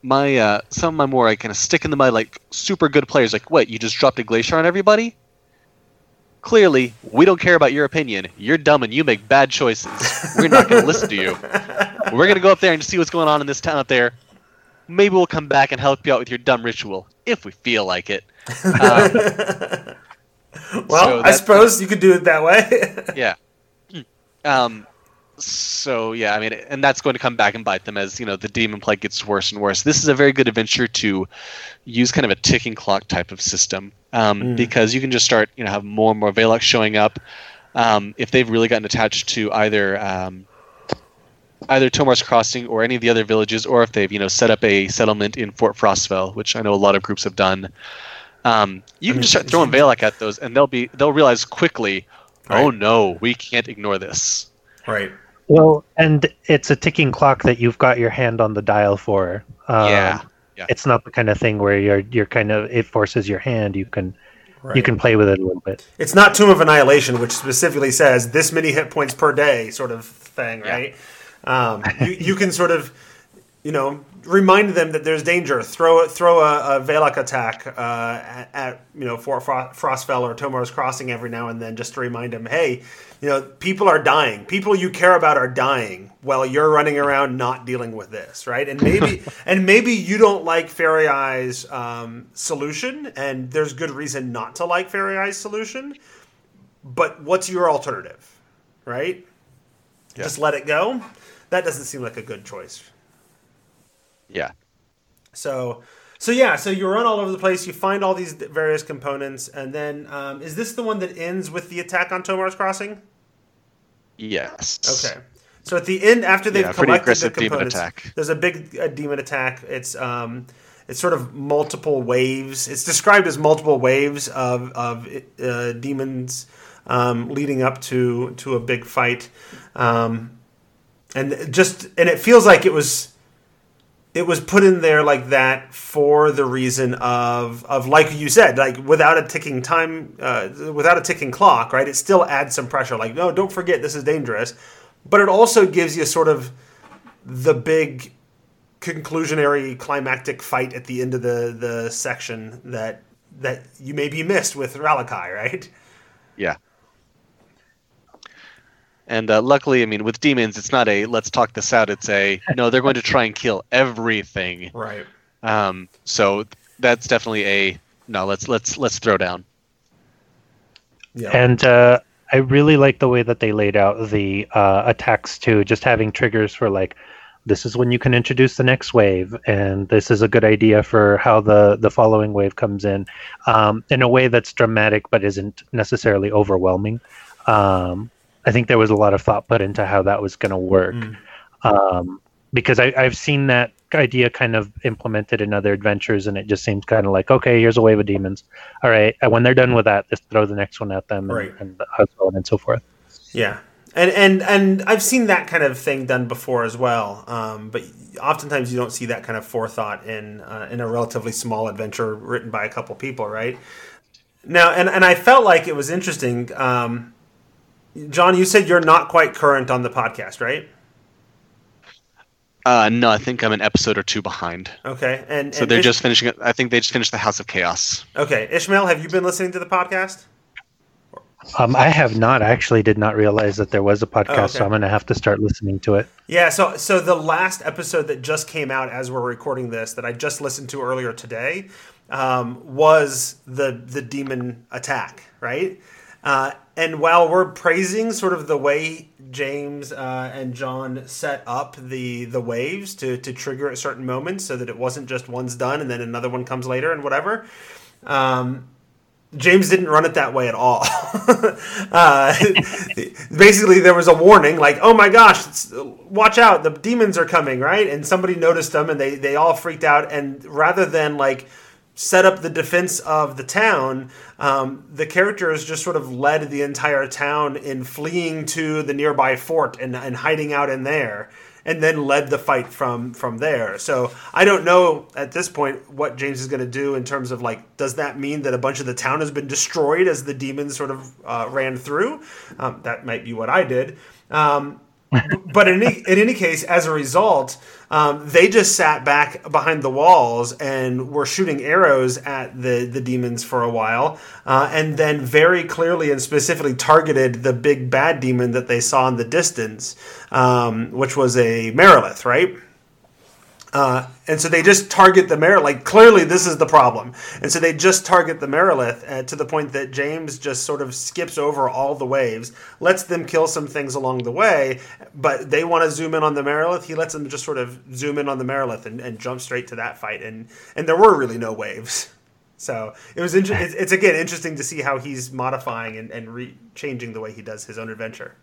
my uh, some of my more I kind of stick in the mud like super good players like what you just dropped a glacier on everybody. Clearly, we don't care about your opinion. You're dumb and you make bad choices. We're not going to listen to you. We're going to go up there and see what's going on in this town up there maybe we'll come back and help you out with your dumb ritual if we feel like it. Um, well, so I suppose you could do it that way. yeah. Um, so yeah, I mean, and that's going to come back and bite them as you know the demon plague gets worse and worse. This is a very good adventure to use kind of a ticking clock type of system um, mm. because you can just start you know have more and more Valoc showing up. Um, if they've really gotten attached to either um, either Tomar's Crossing or any of the other villages, or if they've you know set up a settlement in Fort Frostfell, which I know a lot of groups have done. Um, you can just start throwing Valoc at those, and they'll be they'll realize quickly, oh, right. oh no, we can't ignore this. Right. Well, and it's a ticking clock that you've got your hand on the dial for. Um, yeah. yeah. It's not the kind of thing where you're you're kind of it forces your hand. You can Right. You can play with it a little bit. It's not Tomb of Annihilation, which specifically says this many hit points per day, sort of thing, right? Yeah. Um, you, you can sort of, you know, remind them that there's danger. Throw throw a, a attack uh, at, at, you know Fort Frostfell or Tomar's Crossing every now and then, just to remind them, hey, you know, people are dying. People you care about are dying while you're running around not dealing with this, right? And maybe and maybe you don't like Fairy Eye's um, solution, and there's good reason not to like Fairy Eye's solution but what's your alternative? Right? Yeah. Just let it go? That doesn't seem like a good choice. Yeah. So, so yeah, so you run all over the place. You find all these various components, and then um, is this the one that ends with the attack on Tomar's Crossing? Yes. Okay. So at the end, after they've Yeah, collected the components, attack. there's a big uh, demon attack. It's um, it's sort of multiple waves. It's described as multiple waves of of uh, demons um, leading up to to a big fight, um, and just and it feels like it was it was put in there like that for the reason of of like you said like without a ticking time uh, without a ticking clock right it still adds some pressure like no don't forget this is dangerous but it also gives you sort of the big conclusionary climactic fight at the end of the the section that that you maybe missed with Ralakai, right? Yeah. And uh, luckily, I mean, with demons, it's not a let's talk this out. It's a no, they're going to try and kill everything. Right. Um, so that's definitely a no. Let's let's let's throw down. Yeah. And uh, I really like the way that they laid out the uh, attacks too, just having triggers for like, this is when you can introduce the next wave, and this is a good idea for how the the following wave comes in, um, in a way that's dramatic but isn't necessarily overwhelming. Um, I think there was a lot of thought put into how that was going to work, um, because I, I've seen that idea kind of implemented in other adventures, and it just seems kind of like, okay, here's a wave of demons. All right, and when they're done with that, just throw the next one at them, and, Right. and so on and so forth. Yeah, and and and I've seen that kind of thing done before as well. Um, but oftentimes you don't see that kind of forethought in uh, in a relatively small adventure written by a couple people, right? Now, and and I felt like it was interesting. Um, John, you said you're not quite current on the podcast, right? Uh, no, I think I'm an episode or two behind. Okay, and So and they're Ish- just finishing it. I think they just finished the House of Chaos. okay. Ishmael, have you been listening to the podcast? Um, I have not I actually did not realize that there was a podcast, Oh, so. I'm going to have to start listening to it. Yeah, so so the last episode that just came out as we're recording this that I just listened to earlier today um, was the the demon attack, right? Uh, and while we're praising sort of the way James uh, and John set up the the waves to to trigger at certain moments, so that it wasn't just one's done and then another one comes later and whatever. Um, James didn't run it that way at all. uh, basically, there was a warning, like, "Oh my gosh, watch out! The demons are coming!" Right? And somebody noticed them, and they they all freaked out. And rather than like set up the defense of the town, um, the characters just sort of led the entire town in fleeing to the nearby fort and, and hiding out in there and then led the fight from from there. So I don't know at this point what James is going to do in terms of like, does that mean that a bunch of the town has been destroyed as the demons sort of uh, ran through? Um, that might be what I did. Um, but in any, in any case, as a result, um, they just sat back behind the walls and were shooting arrows at the, the demons for a while, uh, and then very clearly and specifically targeted the big bad demon that they saw in the distance, um, which was a Marilith, right? Uh, and so they just target the Marilith. Like clearly, this is the problem. And so they just target the Marilith uh, to the point that James just sort of skips over all the waves, lets them kill some things along the way. But they want to zoom in on the Marilith. He lets them just sort of zoom in on the Marilith and, and jump straight to that fight. And and there were really no waves. So it was inter- it's, it's again interesting to see how he's modifying and, and re- changing the way he does his own adventure.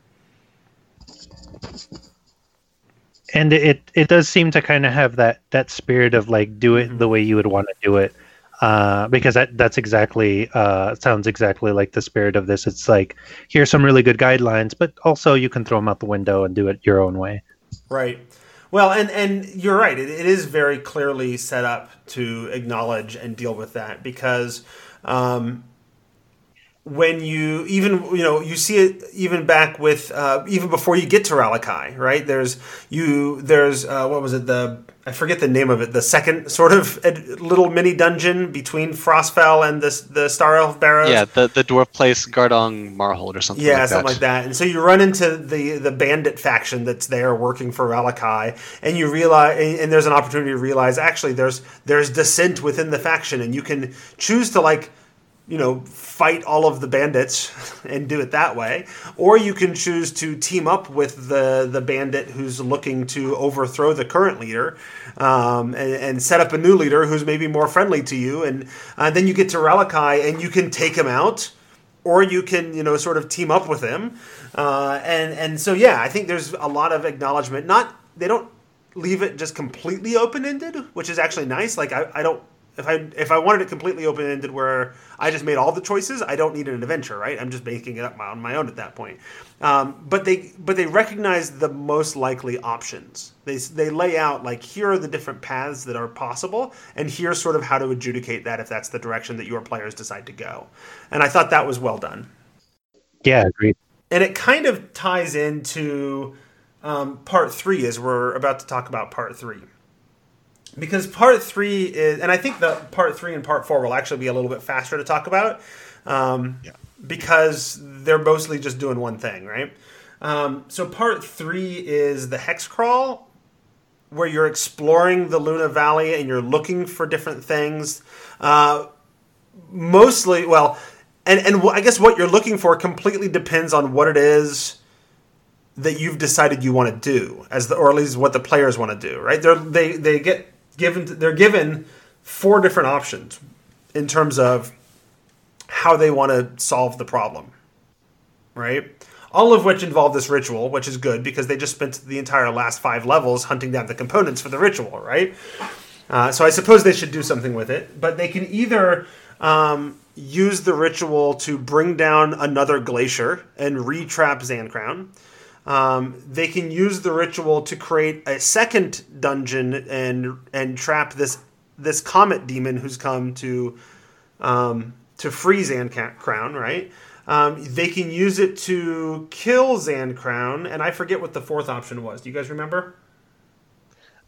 And it it does seem to kind of have that that spirit of like do it the way you would want to do it uh, because that that's exactly uh, sounds exactly like the spirit of this it's like here's some really good guidelines but also you can throw them out the window and do it your own way Right. Well, and and you're right. It, it is very clearly set up to acknowledge and deal with that because um, when you even you know you see it even back with uh, even before you get to Ralakai, right? There's you there's uh, what was it the I forget the name of it the second sort of ed- little mini dungeon between Frostfell and the the Star Elf Barrows. Yeah, the the dwarf place Gardong Marhold or something. Yeah, like something that. like that. And so you run into the the bandit faction that's there working for Ralakai, and you realize, and and there's an opportunity to realize actually there's there's dissent within the faction, and you can choose to like you know, fight all of the bandits and do it that way, or you can choose to team up with the the bandit who's looking to overthrow the current leader, um, and, and, set up a new leader who's maybe more friendly to you, and uh, then you get to Ralakai and you can take him out, or you can you know sort of team up with him, uh, and and so yeah, I think there's a lot of acknowledgement. Not they don't leave it just completely open ended, which is actually nice. Like I, I don't if I if I wanted it completely open ended where I just made all the choices, I don't need an adventure, right? I'm just making it up on my own at that point. Um, but they but they recognize the most likely options. They they lay out like here are the different paths that are possible, and here's sort of how to adjudicate that if that's the direction that your players decide to go. And I thought that was well done. Yeah, agreed. And it kind of ties into um, part three as we're about to talk about part three because part three is, and I think the part three and part four will actually be a little bit faster to talk about, um, yeah. because they're mostly just doing one thing, right? Um, so part three is the hex crawl, where you're exploring the Luna Valley and you're looking for different things. Uh, mostly, well, and and I guess what you're looking for completely depends on what it is that you've decided you want to do, as the or at least what the players want to do, right? They're, they they get given they're given four different options in terms of how they want to solve the problem. Right? All of which involve this ritual, which is good because they just spent the entire last five levels hunting down the components for the ritual, right? Uh, so I suppose they should do something with it. But they can either um, use the ritual to bring down another glacier and retrap Zancrown. Um, they can use the ritual to create a second dungeon and and trap this this comet demon who's come to um, to free Zancrown, right? Um, they can use it to kill Zancrown, and I forget what the fourth option was. Do you guys remember?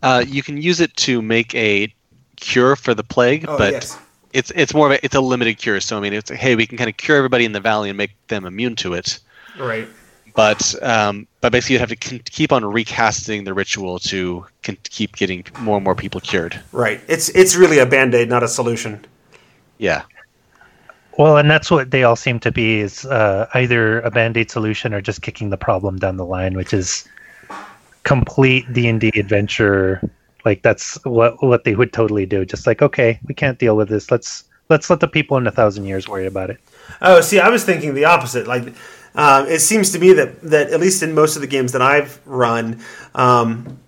Uh, you can use it to make a cure for the plague, oh, but yes. it's it's more of a it's a limited cure. So I mean, it's hey, we can kind of cure everybody in the valley and make them immune to it. Right but um, but basically you have to keep on recasting the ritual to keep getting more and more people cured. Right. It's it's really a band aid, not a solution. Yeah. Well, and that's what they all seem to be is uh, either a band aid solution or just kicking the problem down the line, which is complete D and D adventure. Like that's what what they would totally do. Just like okay, we can't deal with this. Let's let's let the people in a thousand years worry about it. Oh, see, I was thinking the opposite. Like uh, it seems to me that that at least in most of the games that I've run, um,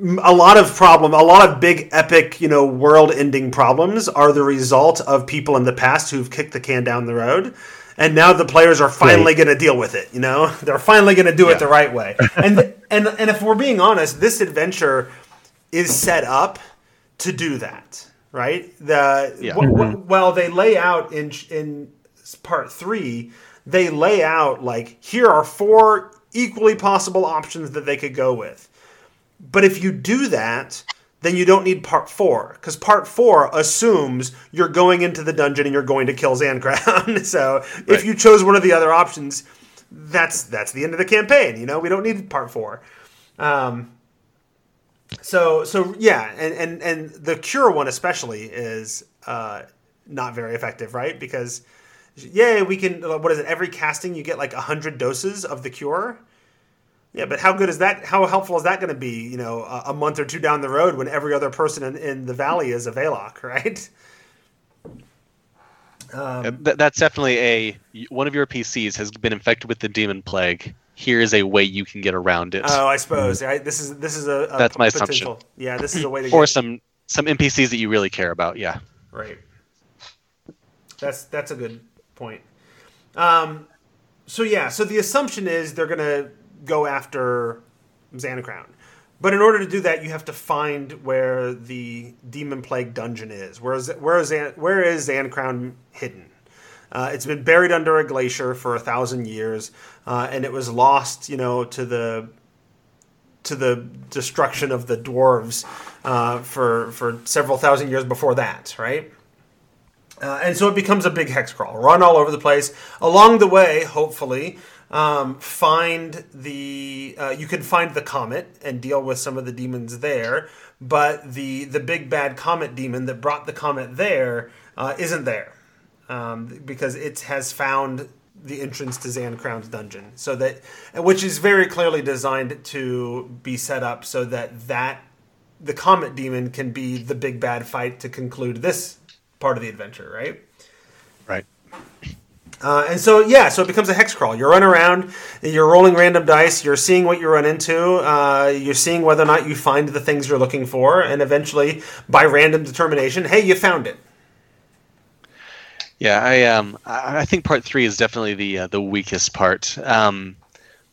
a lot of problem, a lot of big epic, you know, world-ending problems are the result of people in the past who've kicked the can down the road. And now the players are finally going to deal with it. You know, they're finally going to do yeah. it the right way. And and and if we're being honest, this adventure is set up to do that, right? The yeah. w- w- mm-hmm. well, they lay out in in part three they lay out like here are four equally possible options that they could go with. But if you do that, then you don't need part four because part four assumes you're going into the dungeon and you're going to kill Zancrown. so right. if you chose one of the other options, that's that's the end of the campaign. You know, we don't need part four. Um, so so yeah, and and and the cure one especially is uh, not very effective, right? Because yeah, we can. Uh, what is it? Every casting, you get like hundred doses of the cure. Yeah, but how good is that? How helpful is that going to be? You know, a, a, month or two down the road when every other person in, in the valley is a Veloc, right? Um, that's definitely a one of your PCs has been infected with the demon plague. Here is a way you can get around it. Oh, I suppose. Right? This is this is a, a that's my potential. assumption. Yeah, this is a way to. or get... some some NPCs that you really care about. Yeah. Right. That's that's a good point. Um, so yeah, so the assumption is they're gonna go after Zancrown. But in order to do that, you have to find where the demon plague dungeon is. Where is where is where is hidden? Uh, it's been buried under a glacier for a thousand years, uh, and it was lost, you know, to the to the destruction of the dwarves uh, for for several thousand years before that, right? Uh, and so it becomes a big hex crawl, run all over the place. Along the way, hopefully, um, find the uh, you can find the comet and deal with some of the demons there. But the the big bad comet demon that brought the comet there uh, not there. um, because it has found the entrance to Zancrown's dungeon. So that, which is very clearly designed to be set up so that that the comet demon can be the big bad fight to conclude this part of the adventure, right? Right. Uh, and so, yeah, so it becomes a hex crawl. You're running around, you're rolling random dice, you're seeing what you run into, uh, you're seeing whether or not you find the things you're looking for, and eventually, by random determination, hey, you found it. Yeah, I um, I think part three is definitely the uh, the weakest part. Um,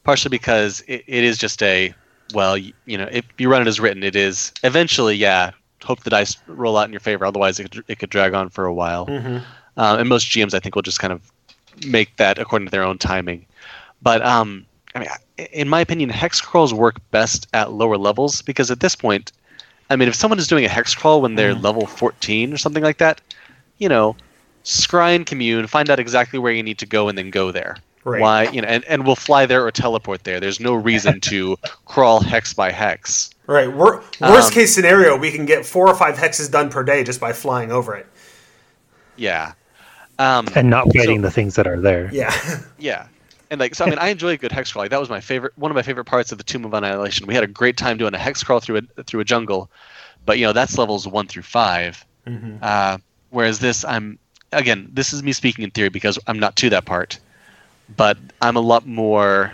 partially because it, it is just a well, you, you know, if you run it as written, it is eventually, yeah. Hope the dice roll out in your favor. Otherwise, it could, it could drag on for a while. Mm-hmm. Uh, and most GMs, I think, will just kind of make that according to their own timing. But um, I mean, in my opinion, hex crawls work best at lower levels because at this point, I mean, if someone is doing a hex crawl when they're Mm. level 14 or something like that, you know, scry and commune, find out exactly where you need to go, and then go there. Right. Why, you know, and, and we'll fly there or teleport there. There's no reason to crawl hex by hex. Right. Wor- worst Um, case scenario, we can get four or five hexes done per day just by flying over it. Yeah. Um, and not So- the things that are there. Yeah. Yeah. And like so I mean I enjoy a good hex crawl. Like that was my favorite one of my favorite parts of the Tomb of Annihilation. We had a great time doing a hex crawl through a through a jungle. But you know, that's levels one through 5 Mhm. Uh, whereas this I'm again, this is me speaking in theory because I'm not to that part. But I'm a lot more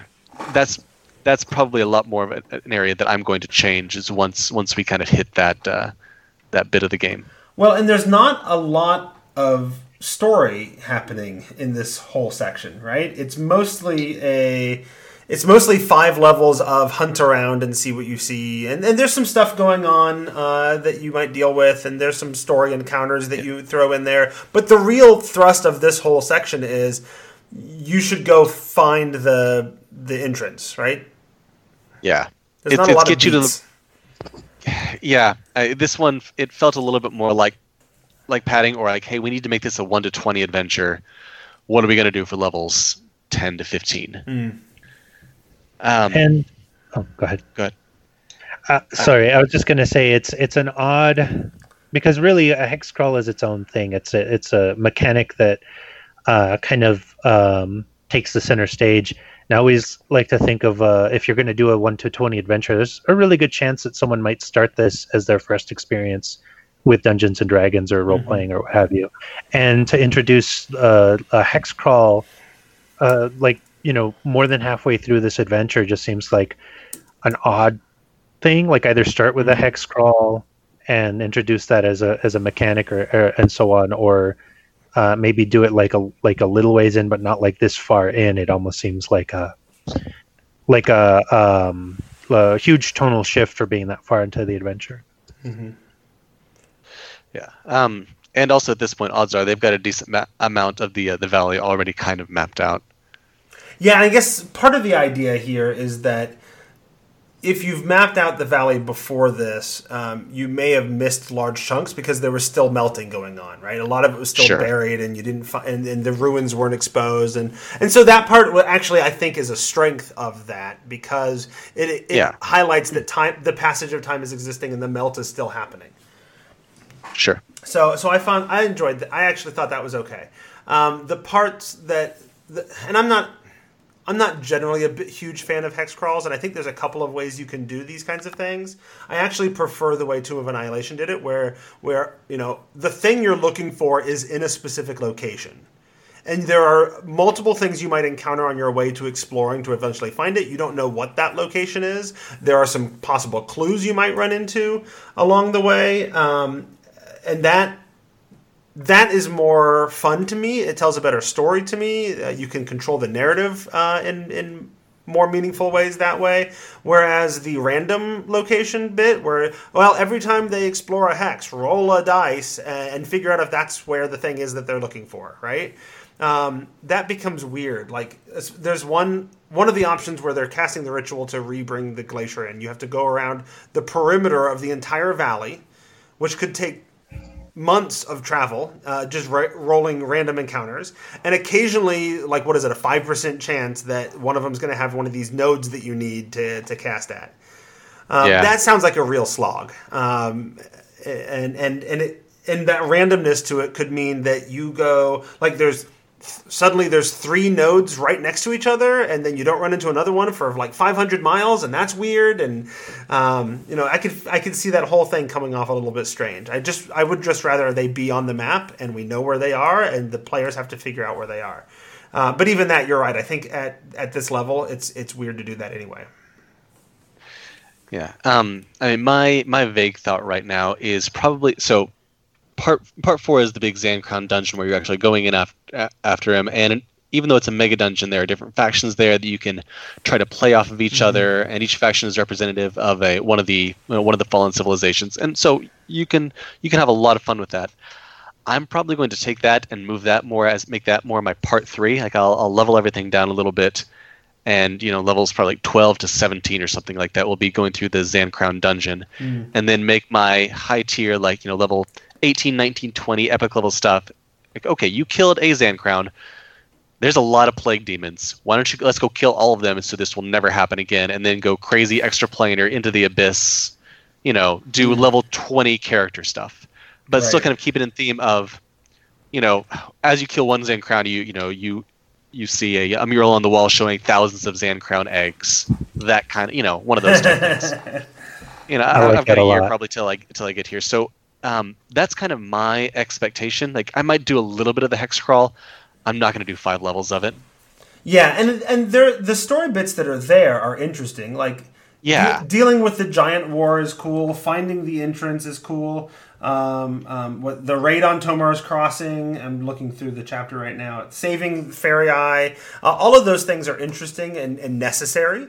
that's that's probably a lot more of a, an area that I'm going to change is once once we kind of hit that uh, that bit of the game. Well, and there's not a lot of story happening in this whole section, right? It's mostly a it's mostly five levels of hunt around and see what you see, and, and there's some stuff going on uh, that you might deal with, and there's some story encounters that you throw in there. But the real thrust of this whole section is you should go find the the entrance, right? Yeah. There's It's- not a it's lot of get you to the- beats. Yeah, I, this one it felt a little bit more like like padding or like, hey, we need to make this a one to twenty adventure. What are we gonna do for levels ten to fifteen? Mm. Um, And oh, go ahead. Go ahead. Uh, sorry, I was just going to say it's it's an odd because really a hex crawl is its own thing. It's a it's a mechanic that uh, kind of um, takes the center stage. And I always like to think of uh, if you're going to do a one to twenty adventure, there's a really good chance that someone might start this as their first experience with Dungeons and Dragons or role playing or what have you, and to introduce uh, a hex crawl, uh, like you know, more than halfway through this adventure, just seems like an odd thing. Like either start with a hex crawl and introduce that as a as a mechanic or, or and so on, or uh, maybe do it like a like a little ways in, but not like this far in. It almost seems like a like a, um, a huge tonal shift for being that far into the adventure. yeah. Um, and also at this point, odds are they've got a decent ma- amount of the uh, the valley already kind of mapped out. Yeah, I guess part of the idea here is that if you've mapped out the valley before this, um, you may have missed large chunks because there was still melting going on, right? A lot of it was still Sure. buried, and you didn't find, and, and the ruins weren't exposed, and and so that part actually I think is a strength of that because it, it Yeah. highlights that time the passage of time is existing and the melt is still happening. Sure. So, so I found I enjoyed that. I actually thought that was okay. Um, the parts that, the, and I'm not, I'm not generally a huge fan of hex crawls, and I think there's a couple of ways you can do these kinds of things. I actually prefer the way Tomb of Annihilation did it, where, where you know the thing you're looking for is in a specific location. And there are multiple things you might encounter on your way to exploring to eventually find it. You don't know what that location is. There are some possible clues you might run into along the way. Um, and that that is more fun to me. It tells a better story to me. Uh, you can control the narrative uh, in in more meaningful ways that way. Whereas the random location bit, where well, every time they explore a hex, roll a dice and, and figure out if that's where the thing is that they're looking for, right? Um, that becomes weird. Like there's one one of the options where they're casting the ritual to rebring the glacier in. You have to go around the perimeter of the entire valley, which could take months of travel, uh, just ro- rolling random encounters, and occasionally, like what is it, a five percent chance that one of them is going to have one of these nodes that you need to to cast at. Um, Yeah. That sounds like a real slog, um, and and and it. and that randomness to it could mean that you go like there's suddenly there's three nodes right next to each other and then you don't run into another one for like 500 miles and that's weird and um, you know i could i could see that whole thing coming off a little bit strange. I just i would just rather they be on the map and we know where they are and the players have to figure out where they are. Uh, but even that you're right. I think at at this level it's it's weird to do that anyway. Yeah um i mean my my vague thought right now is probably so part part four is the big Zancrown dungeon where you're actually going in after after him, and even though it's a mega dungeon, there are different factions there that you can try to play off of each mm-hmm. other, and each faction is representative of a one of the you know, one of the fallen civilizations, and so you can you can have a lot of fun with that. I'm probably going to take that and move that more as make that more my part three. Like I'll, I'll level everything down a little bit, and you know levels probably like 12 to 17 or something like that. will be going through the Zancrown dungeon, mm. and then make my high tier like you know level 18, 19, 20 epic level stuff. Like, okay, you killed a Zancrown. There's a lot of plague demons. Why don't you let's go kill all of them so this will never happen again, and then go crazy extra planar into the abyss. You know, do mm level 20 character stuff, but right. still kind of keep it in theme of, you know, as you kill one Zancrown, you you know you you see a, a mural on the wall showing thousands of Zancrown eggs. That kind of you know one of those things. you know, I, have got a, a year probably till I till I get here. So um, that's kind of my expectation. Like I might do a little bit of the hex crawl. I'm not going to do five levels of it. Yeah, and and there the story bits that are there are interesting. Like yeah, de- dealing with the giant war is cool. Finding the entrance is cool. Um, um, what the raid on Tomar's Crossing. I'm looking through the chapter right now. Saving Fairy Eye. Uh, all of those things are interesting and, and necessary.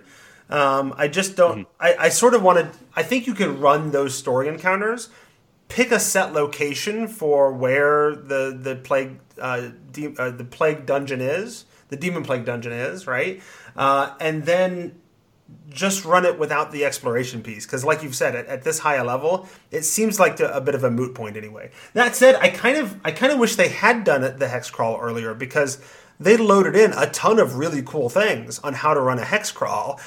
Um, I just don't. Mm-hmm. I, I sort of wanted. I think you can run those story encounters pick a set location for where the the plague uh, de- uh, the plague dungeon is, the demon plague dungeon is, right? Uh, and then just run it without the exploration piece because like you've said at, at this high a level it seems like a, a, bit of a moot point anyway. That said i kind of i kind of wish they had done it the hex crawl earlier because they loaded in a ton of really cool things on how to run a hex crawl.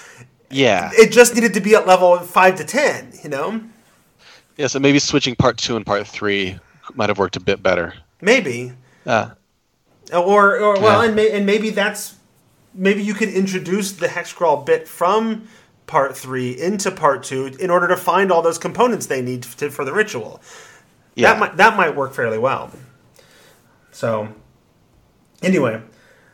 Yeah. It just needed to be at level 5 to 10 you know yeah, so maybe switching part two and part three might have worked a bit better. Maybe. Uh, or, or well, yeah. and, may, and maybe that's maybe you could introduce the hex crawl bit from part three into part two in order to find all those components they need to, for the ritual. Yeah. That might that might work fairly well. So, anyway,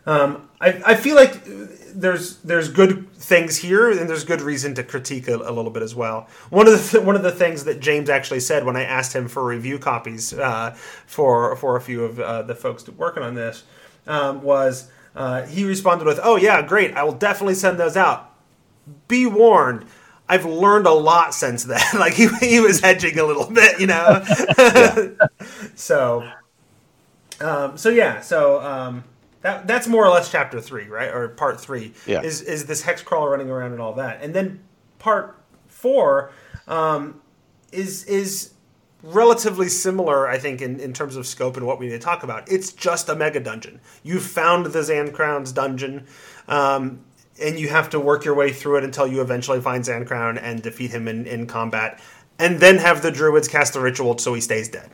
um, I I feel like there's there's good things here, and there's good reason to critique a, a little bit as well. One of the th- one of the things that James actually said when I asked him for review copies uh, for for a few of uh, the folks working on this um, was uh, he responded with, "Oh yeah, great! I will definitely send those out. Be warned." I've learned a lot since then. like he, he was hedging a little bit, you know. so, um, so yeah, so um, that that's more or less chapter three, right, or part three. Yeah. Is is this hex crawler running around and all that, and then part four um, is is relatively similar, I think, in, in terms of scope and what we need to talk about. It's just a mega dungeon. You've found the Zancrown's dungeon, um, and you have to work your way through it until you eventually find Zan Crown and defeat him in, in combat, and then have the druids cast the ritual so he stays dead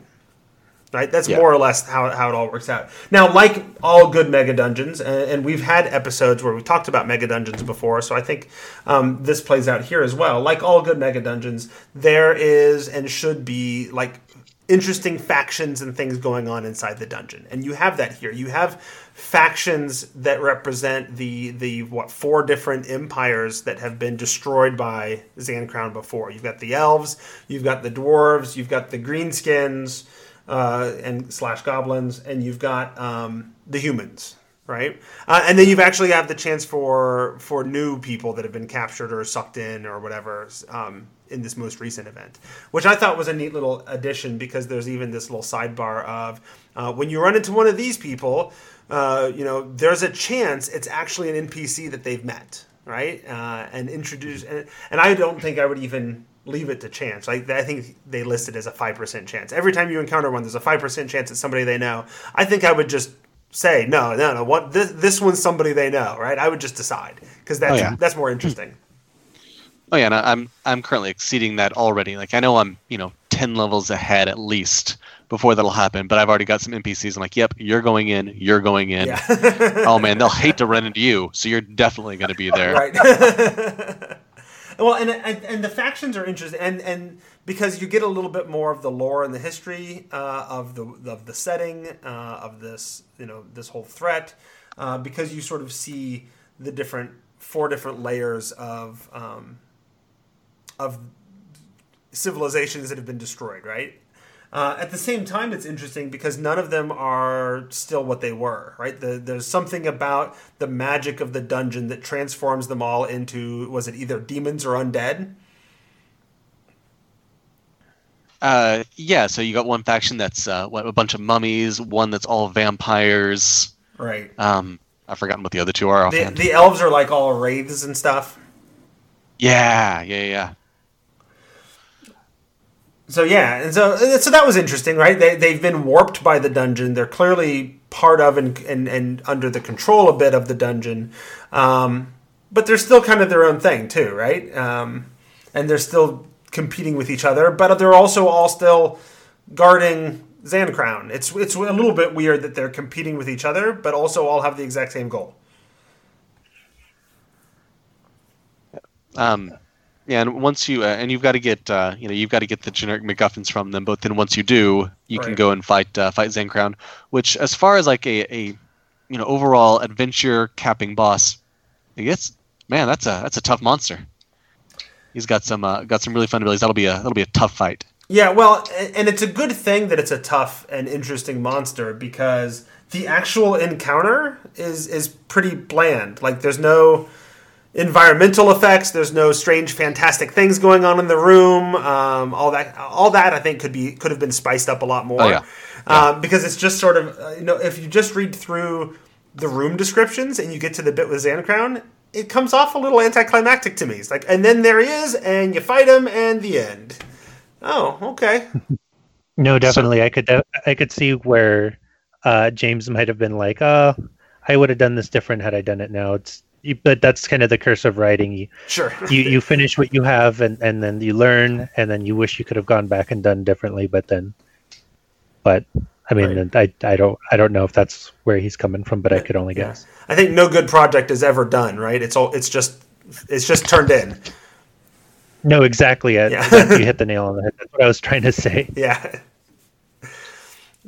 right? That's yeah. more or less how, how it all works out. Now, like all good mega dungeons, and, and we've had episodes where we talked about mega dungeons before, so I think um, this plays out here as well. Like all good mega dungeons, there is and should be like interesting factions and things going on inside the dungeon, and you have that here. You have factions that represent the the what four different empires that have been destroyed by Zancrown before. You've got the elves, you've got the dwarves, you've got the greenskins uh, and slash goblins, and you've got um, the humans, right? Uh, and then you've actually have the chance for for new people that have been captured or sucked in or whatever um, in this most recent event, which I thought was a neat little addition because there's even this little sidebar of uh, when you run into one of these people, uh, you know, there's a chance it's actually an NPC that they've met, right? Uh, and introduce, and, and I don't think I would even leave it to chance. I, I think they listed as a five percent chance. Every time you encounter one, there's a five percent chance it's somebody they know. I think I would just say no, no, no. What this, this one's somebody they know, right? I would just decide because that's oh, yeah. that's more interesting. Oh yeah, and I'm I'm currently exceeding that already. Like I know I'm you know ten levels ahead at least before that'll happen. But I've already got some NPCs. I'm like, yep, you're going in, you're going in. Yeah. oh man, they'll hate to run into you, so you're definitely going to be there. right. well, and, and and the factions are interesting, and and because you get a little bit more of the lore and the history uh, of the of the setting uh, of this, you know, this whole threat, uh, because you sort of see the different four different layers of um, of civilizations that have been destroyed, right? Uh, at the same time, it's interesting because none of them are still what they were, right? The, there's something about the magic of the dungeon that transforms them all into was it either demons or undead? Uh, yeah. So you got one faction that's uh, what a bunch of mummies, one that's all vampires. Right. Um, I've forgotten what the other two are The, the elves are like all wraiths and stuff. yeah, yeah, yeah. So yeah, and so so that was interesting, right? They they've been warped by the dungeon. They're clearly part of and and, and under the control a bit of the dungeon, um, but they're still kind of their own thing too, right? Um, and they're still competing with each other, but they're also all still guarding Zancrown. It's it's a little bit weird that they're competing with each other, but also all have the exact same goal. Um, yeah, and once you uh, and you've got to get uh, you know you've got to get the generic MacGuffins from them. But then once you do, you can go and fight uh, fight Zancrown, which as far as like a, a you know overall adventure capping boss, I guess man that's a that's a tough monster. He's got some uh, got some really fun abilities. That'll be a that'll be a tough fight. Yeah, well, and it's a good thing that it's a tough and interesting monster because the actual encounter is is pretty bland. Like there's no environmental effects, there's no strange fantastic things going on in the room. Um, all that all that I think could be could have been spiced up a lot more. Oh, yeah. Um, because it's just sort of uh, you know if you just read through the room descriptions and you get to the bit with Zancrown, it comes off a little anticlimactic to me. It's like, and then there he is, and you fight him, and the end. Oh, okay. No, definitely. I could de- I could see where uh, James might have been like, "Oh, I would have done this different had I done it now." It's you, but that's kind of the curse of writing. You, Sure. you you finish what you have, and and then you learn, and then you wish you could have gone back and done differently. But then, but I mean, I I don't I don't know if that's where he's coming from, but I could only guess. I think no good project is ever done, right? It's all. It's just. It's just turned in. No, exactly. Yeah. you hit the nail on the head. That's what I was trying to say. Yeah.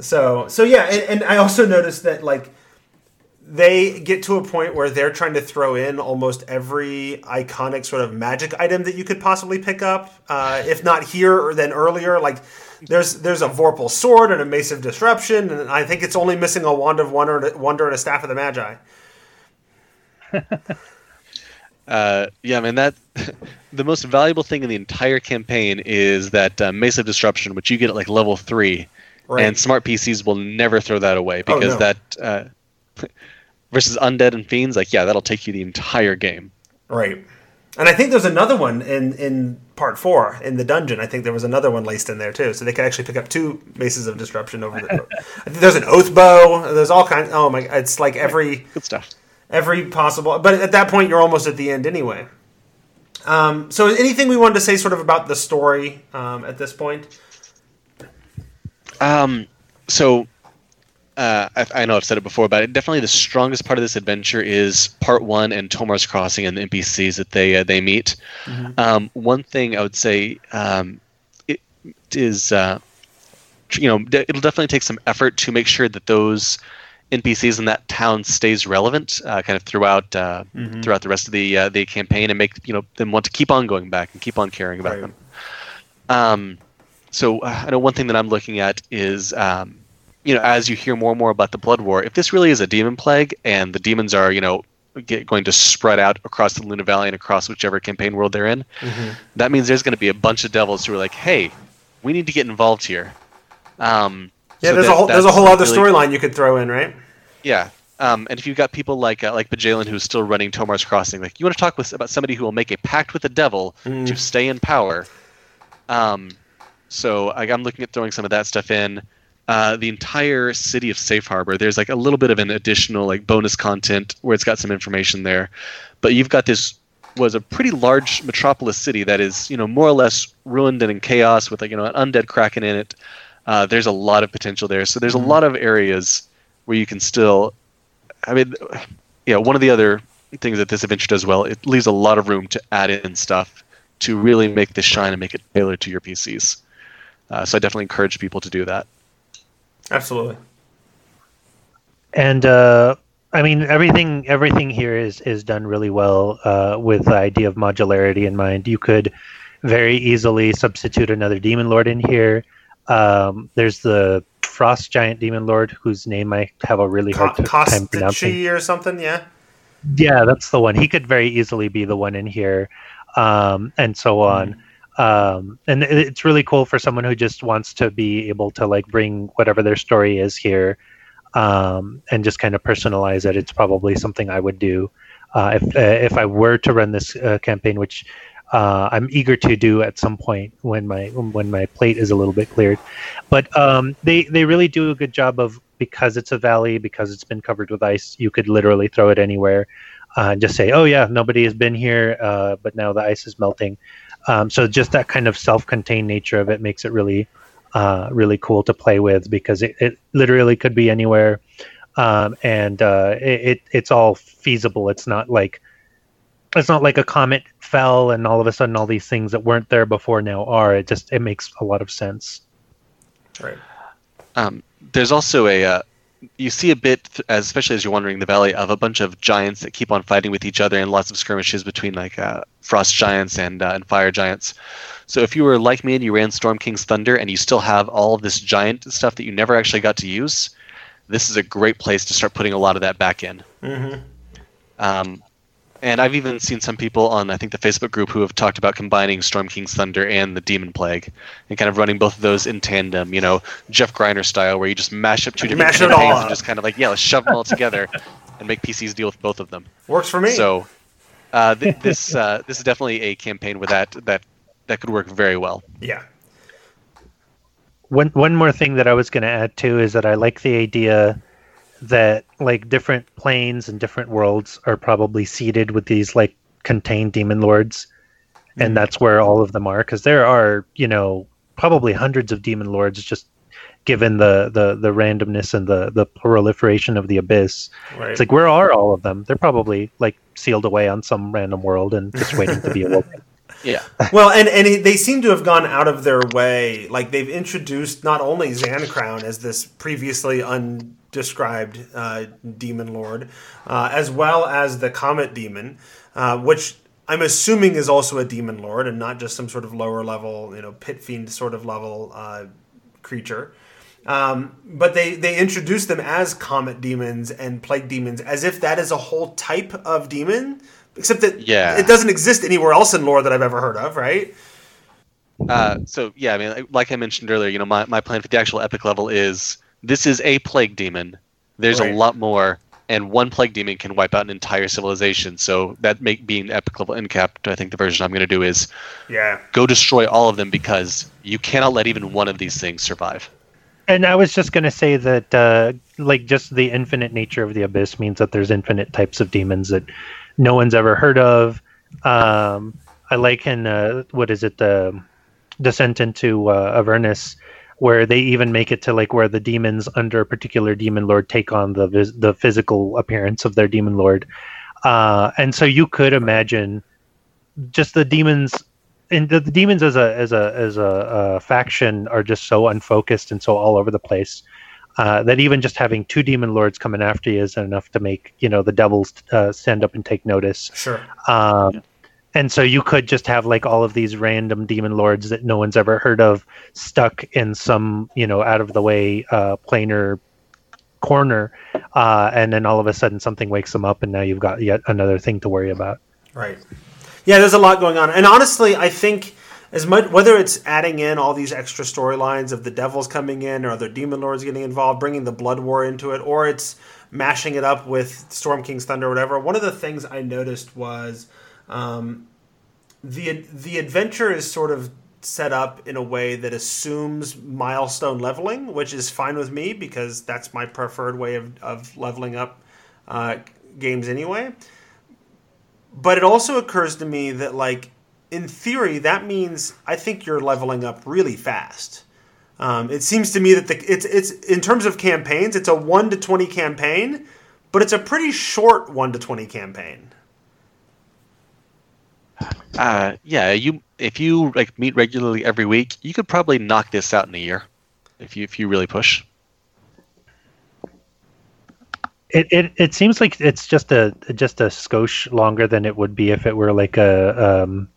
So so yeah, and, and I also noticed that like they get to a point where they're trying to throw in almost every iconic sort of magic item that you could possibly pick up, uh, if not here or then earlier. Like there's there's a Vorpal sword and a Mace of Disruption, and I think it's only missing a Wand of Wonder, Wonder and a Staff of the Magi. Uh, yeah, man, that the most valuable thing in the entire campaign is that uh, Mace of Disruption, which you get at like level three, Right. and smart PCs will never throw that away Oh, because no. that uh, versus undead and fiends, like yeah, that'll take you the entire game. Right. And I think there's another one in, in part four in the dungeon. I think there was another one laced in there too, so they could actually pick up two maces of disruption over the. I think there's an oath bow. There's all kinds. Oh my! It's like every Good stuff. every possible. But at that point, you're almost at the end anyway. Um, so, anything we wanted to say, sort of about the story um, at this point? Um, so uh, I, I know I've said it before, but definitely the strongest part of this adventure is part one and Tomar's Crossing and the NPCs that they uh, they meet. Um, one thing I would say um, it is, uh, you know, de- it'll definitely take some effort to make sure that those NPCs in that town stays relevant, uh, kind of throughout uh, throughout the rest of the uh, the campaign, and make you know them want to keep on going back and keep on caring about Right. them. Um, so uh, I know one thing that I'm looking at is, um, you know, as you hear more and more about the Blood War, if this really is a demon plague and the demons are, you know, get, going to spread out across the Luna Valley and across whichever campaign world they're in, that means there's going to be a bunch of devils who are like, hey, we need to get involved here. Um, Yeah, so there's that- a whole there's a whole other really- storyline you could throw in, right? yeah. Um, and if you've got people like uh, like Bajalen who's still running Tomar's Crossing, like you want to talk with about somebody who will make a pact with the devil to stay in power. Um, so I, I'm looking at throwing some of that stuff in. Uh, the entire city of Safe Harbor, there's like a little bit of an additional like bonus content where it's got some information there, but you've got this was a pretty large metropolis city that is, you know, more or less ruined and in chaos with like you know an undead kraken in it. Uh, there's a lot of potential there. So there's a lot of areas where you can still. I mean, yeah. One of the other things that this adventure does well, it leaves a lot of room to add in stuff to really make this shine and make it tailored to your PCs. Uh, so I definitely encourage people to do that. Absolutely. And uh, I mean, everything everything here is is done really well uh, with the idea of modularity in mind. You could very easily substitute another demon lord in here. Um, there's the frost giant demon lord whose name I have a really hard Co- time pronouncing. Kostichi or something, yeah. Yeah, that's the one. He could very easily be the one in here, um, and so on. Um, and it's really cool for someone who just wants to be able to like bring whatever their story is here, um, and just kind of personalize it. It's probably something I would do uh, if uh, if I were to run this uh, campaign, which uh, I'm eager to do at some point when my when my plate is a little bit cleared. But um, they they really do a good job of because it's a valley because it's been covered with ice. You could literally throw it anywhere uh, and just say, "Oh yeah, nobody has been here, uh, but now the ice is melting." Um, so just that kind of self-contained nature of it makes it really uh, really cool to play with because it, it literally could be anywhere. Um, and uh, it, it it's all feasible. It's not like it's not like a comet fell and all of a sudden all these things that weren't there before now are. It just it makes a lot of sense. Right. Um, there's also a uh, you see a bit, as, especially as you're wandering the valley, of a bunch of giants that keep on fighting with each other, and lots of skirmishes between like uh, frost giants and uh, and fire giants. So if you were like me and you ran Storm King's Thunder, and you still have all of this giant stuff that you never actually got to use, this is a great place to start putting a lot of that back in. Mm-hmm. Um, and I've even seen some people on I think the Facebook group who have talked about combining Storm King's Thunder and the Demon Plague and kind of running both of those in tandem. You know, Jeff Griner style, where you just mash up two different Mash it all campaigns and just kind of like yeah, let's shove them all together and make PCs deal with both of them. Works for me. So uh, th- this uh, this is definitely a campaign where that that that could work very well. yeah. One one more thing that I was going to add too is that I like the idea that like different planes and different worlds are probably seeded with these like contained demon lords, and mm. that's where all of them are because there are you know probably hundreds of demon lords just given the the the randomness and the the proliferation of the abyss. Right. It's like where are all of them? They're probably like sealed away on some random world and just waiting to be awoken. Yeah. well, and and they seem to have gone out of their way. Like they've introduced not only Zancrown as this previously undescribed uh, demon lord, uh, as well as the Comet Demon, uh, which I'm assuming is also a demon lord and not just some sort of lower level, you know, pit fiend sort of level uh, creature. Um, but they they introduce them as comet demons and plague demons as if that is a whole type of demon, except that Yeah. it doesn't exist anywhere else in lore that I've ever heard of, right? Uh, so yeah, I mean, like- like I mentioned earlier, you know, my, my plan for the actual epic level is this is a plague demon. There's Right. a lot more, and one plague demon can wipe out an entire civilization. So that make being epic level incapped. I think the version I'm going to do is Yeah. go destroy all of them because you cannot let even one of these things survive. And I was just going to say that, uh, like, just the infinite nature of the abyss means that there's infinite types of demons that no one's ever heard of. Um, I like in uh, what is it, the Descent into uh, Avernus, where they even make it to like where the demons under a particular demon lord take on the the physical appearance of their demon lord, uh, and so you could imagine just the demons and the, the demons as a as a as a, uh faction are just so unfocused and so all over the place uh, that even just having two demon lords coming after you isn't enough to make you know the devils uh, stand up and take notice. Sure. Um, and so you could just have like all of these random demon lords that no one's ever heard of stuck in some you know out of the way uh, planar corner, uh, and then all of a sudden something wakes them up, and now you've got yet another thing to worry about. Right. Yeah, there's a lot going on, and honestly, I think as much whether it's adding in all these extra storylines of the devils coming in or other demon lords getting involved, bringing the blood war into it, or it's mashing it up with Storm King's Thunder or whatever. One of the things I noticed was um, the the adventure is sort of set up in a way that assumes milestone leveling, which is fine with me because that's my preferred way of, of leveling up uh, games anyway but it also occurs to me that like in theory that means I think you're leveling up really fast. Um, it seems to me that the it's it's in terms of campaigns, it's a one to twenty campaign, but it's a pretty short one to twenty campaign. Uh, yeah, you if you like meet regularly every week, you could probably knock this out in a year, if you if you really push. It, it it seems like it's just a just a skosh longer than it would be if it were like a um,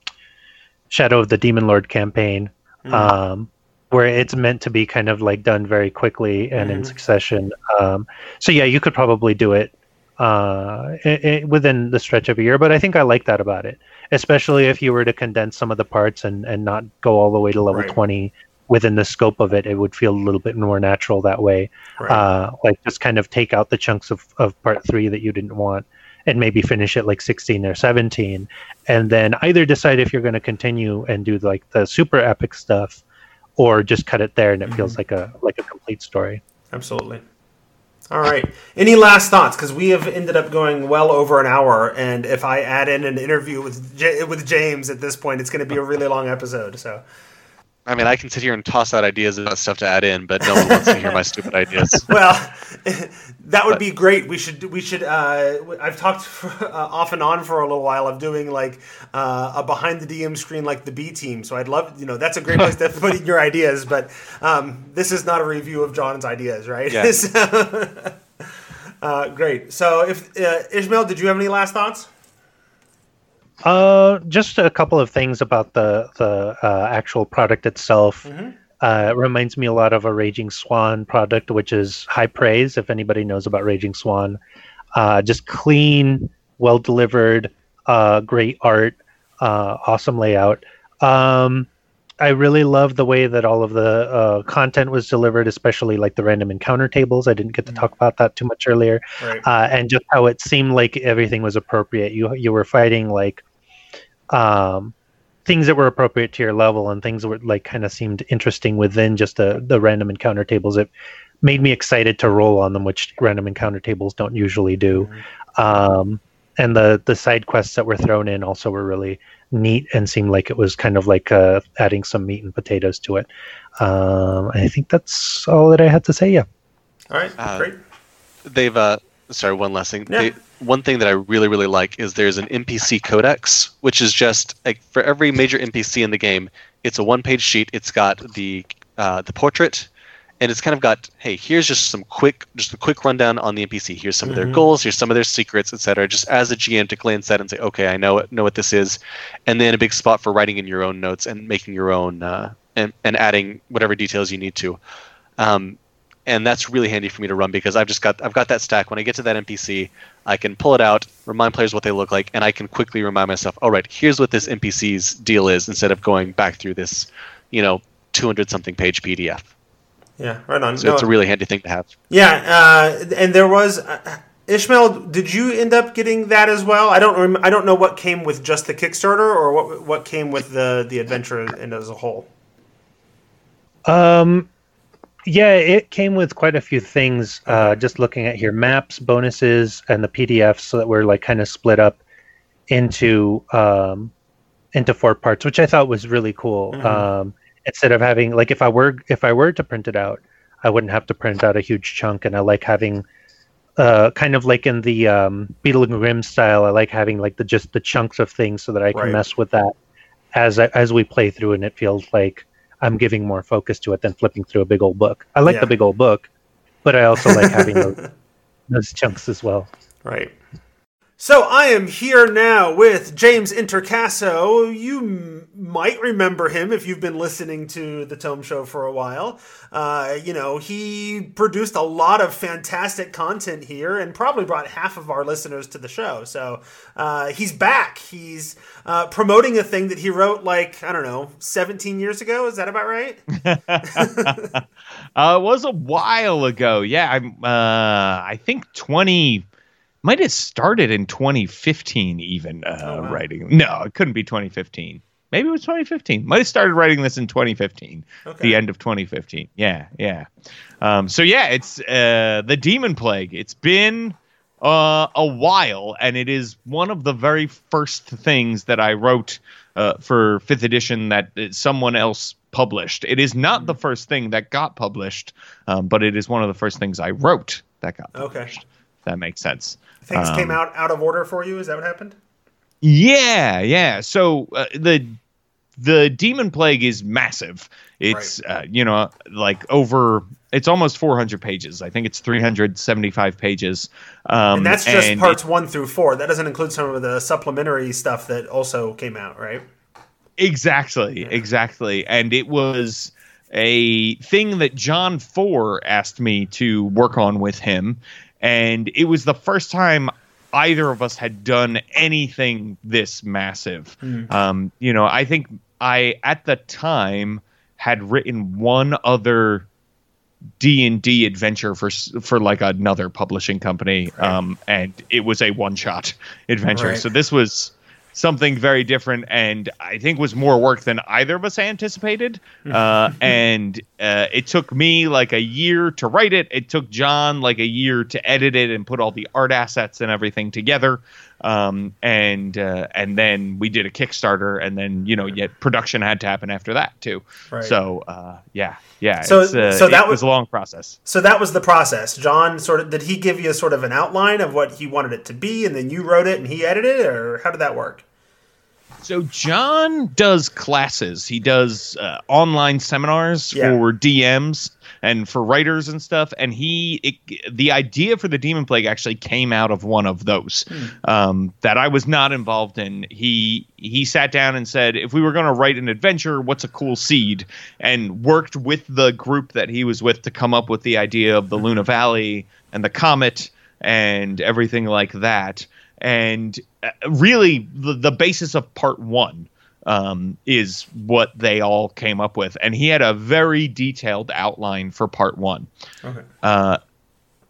Shadow of the Demon Lord campaign, mm. um, where it's meant to be kind of like done very quickly and mm. in succession. Um, so yeah, you could probably do it uh, it, it, within the stretch of a year. But I think I like that about it, especially if you were to condense some of the parts and and not go all the way to level right. twenty within the scope of it, it would feel a little bit more natural that way. Right. Uh, like just kind of take out the chunks of, of part three that you didn't want and maybe finish it like 16 or 17 and then either decide if you're going to continue and do like the super epic stuff or just cut it there and it mm-hmm. feels like a like a complete story absolutely all right. Any last thoughts? Because we have ended up going well over an hour and if i add in an interview with J- with james at this point it's going to be a really long episode so I mean, I can sit here and toss out ideas about stuff to add in, but no one wants to hear my stupid ideas. Well, that would but, be great. We should we should. Uh, I've talked for, uh, off and on for a little while of doing like uh, a behind the DM screen like the B team. So I'd love you know that's a great place to put in your ideas. But um, this is not a review of John's ideas, right? Yeah. Uh, great. So if uh, Ishmael, did you have any last thoughts? Uh, just a couple of things about the the uh, actual product itself. Mm-hmm. Uh, reminds me a lot of a Raging Swan product, which is high praise. If anybody knows about Raging Swan, uh, just clean, well delivered, uh, great art, uh, awesome layout. Um, I really love the way that all of the uh, content was delivered, especially like the random encounter tables. I didn't get to mm-hmm. talk about that too much earlier, right. uh, and just how it seemed like everything was appropriate. You you were fighting like um, things that were appropriate to your level and things that were like kind of seemed interesting within just the the random encounter tables. It made me excited to roll on them, which random encounter tables don't usually do. Mm-hmm. Um, and the the side quests that were thrown in also were really neat and seemed like it was kind of like uh, adding some meat and potatoes to it. Um, I think that's all that I had to say. Yeah. All right. Uh, great. They've uh, sorry, one last thing. Yeah. They, one thing that I really really like is there's an NPC codex, which is just like for every major NPC in the game, it's a one page sheet. It's got the uh, the portrait, and it's kind of got hey here's just some quick just a quick rundown on the npc here's some mm-hmm. of their mm-hmm. goals here's some of their secrets etc just as a gm to glance at and say okay i know know what this is and then a big spot for writing in your own notes and making your own uh, and, and adding whatever details you need to um, and that's really handy for me to run because I've just got I've got that stack. When I get to that NPC, I can pull it out, remind players what they look like, and I can quickly remind myself, all right, here's what this NPC's deal is, instead of going back through this, you know, 200 something page PDF. Yeah, right on. So no, it's a really handy thing to have. Yeah, uh, and there was uh, Ishmael. Did you end up getting that as well? I don't. Rem- I don't know what came with just the Kickstarter or what what came with the the adventure and as a whole. Um, yeah, it came with quite a few things. Uh, just looking at here, maps, bonuses, and the PDFs, so that we're like kind of split up into um, into four parts, which I thought was really cool. Mm-hmm. Um, instead of having like if I were if I were to print it out, I wouldn't have to print out a huge chunk, and I like having uh, kind of like in the um, Beadle and Grimm style. I like having like the just the chunks of things so that I can right. mess with that as as we play through, and it feels like I'm giving more focus to it than flipping through a big old book. I like yeah. the big old book, but I also like having those, those chunks as well. Right. So I am here now with James Introcaso. You m- might remember him if you've been listening to the Tome Show for a while. Uh, you know, he produced a lot of fantastic content here and probably brought half of our listeners to the show. So uh, he's back. He's uh, promoting a thing that he wrote like, I don't know, 17 years ago. Is that about right? Uh, it was a while ago. Yeah, I'm, uh, I think 20- might have started in 2015 even uh, oh, wow. writing no it couldn't be 2015 maybe it was 2015 might have started writing this in 2015 okay. the end of 2015 yeah yeah um, so yeah it's uh, the demon plague it's been uh, a while, and it is one of the very first things that I wrote uh, for fifth edition that someone else published. It is not the first thing that got published, um, but it is one of the first things I wrote that got published. Okay. That makes sense. Things Um, came out out of order for you. Is that what happened? Yeah, yeah. So uh, the the demon plague is massive. It's uh, you know like over. It's almost 400 pages. I think it's 375 pages. Um, And that's just and parts one through four. That doesn't include some of the supplementary stuff that also came out, right? Exactly, exactly. And it was a thing that John Four asked me to work on with him. And it was the first time either of us had done anything this massive. Um, you know, I think I, at the time, had written one other D and D adventure for for like another publishing company, um, and it was a one shot adventure. Right. So this was something very different, and I think was more work than either of us anticipated. Uh, and uh, it took me like a year to write it. It took John like a year to edit it and put all the art assets and everything together. Um, and uh, and then we did a Kickstarter, and then you know, yet production had to happen after that too. Right. So uh, yeah, yeah. So- it's, uh, so that it was was- a long process. So that was the process. John sort of did he give you sort of an outline of what he wanted it to be, and then you wrote it and he edited it, or how did that work? So John does classes. He does uh, online seminars Yeah. for DMs and for writers and stuff. And he, it, the idea for the Demon Plague actually came out of one of those um, that I was not involved in. He he sat down and said, if we were going to write an adventure, what's a cool seed? And worked with the group that he was with to come up with the idea of the Luna Valley and the comet and everything like that. And uh, really, the, the basis of part one um, is what they all came up with. And he had a very detailed outline for part one. Okay. Uh,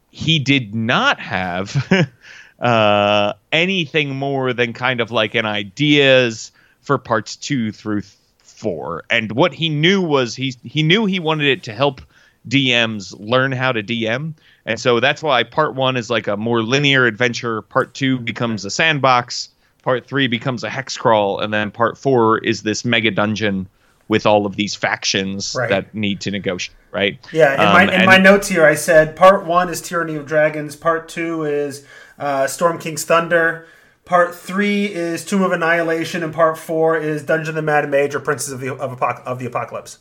he did not have uh, anything more than kind of like an ideas for parts two through four. And what he knew was he he knew he wanted it to help DMs learn how to DM. And so that's why part one is like a more linear adventure. Part two becomes a sandbox. Part three becomes a hex crawl, and then part four is this mega dungeon with all of these factions Right. that need to negotiate. Right? Yeah, in, Um, my, in and- my notes here, I said part one is Tyranny of Dragons, part two is uh, Storm King's Thunder, part three is Tomb of Annihilation, and part four is Dungeon of the Mad Mage or Princes of the of, Apoc- of the Apocalypse.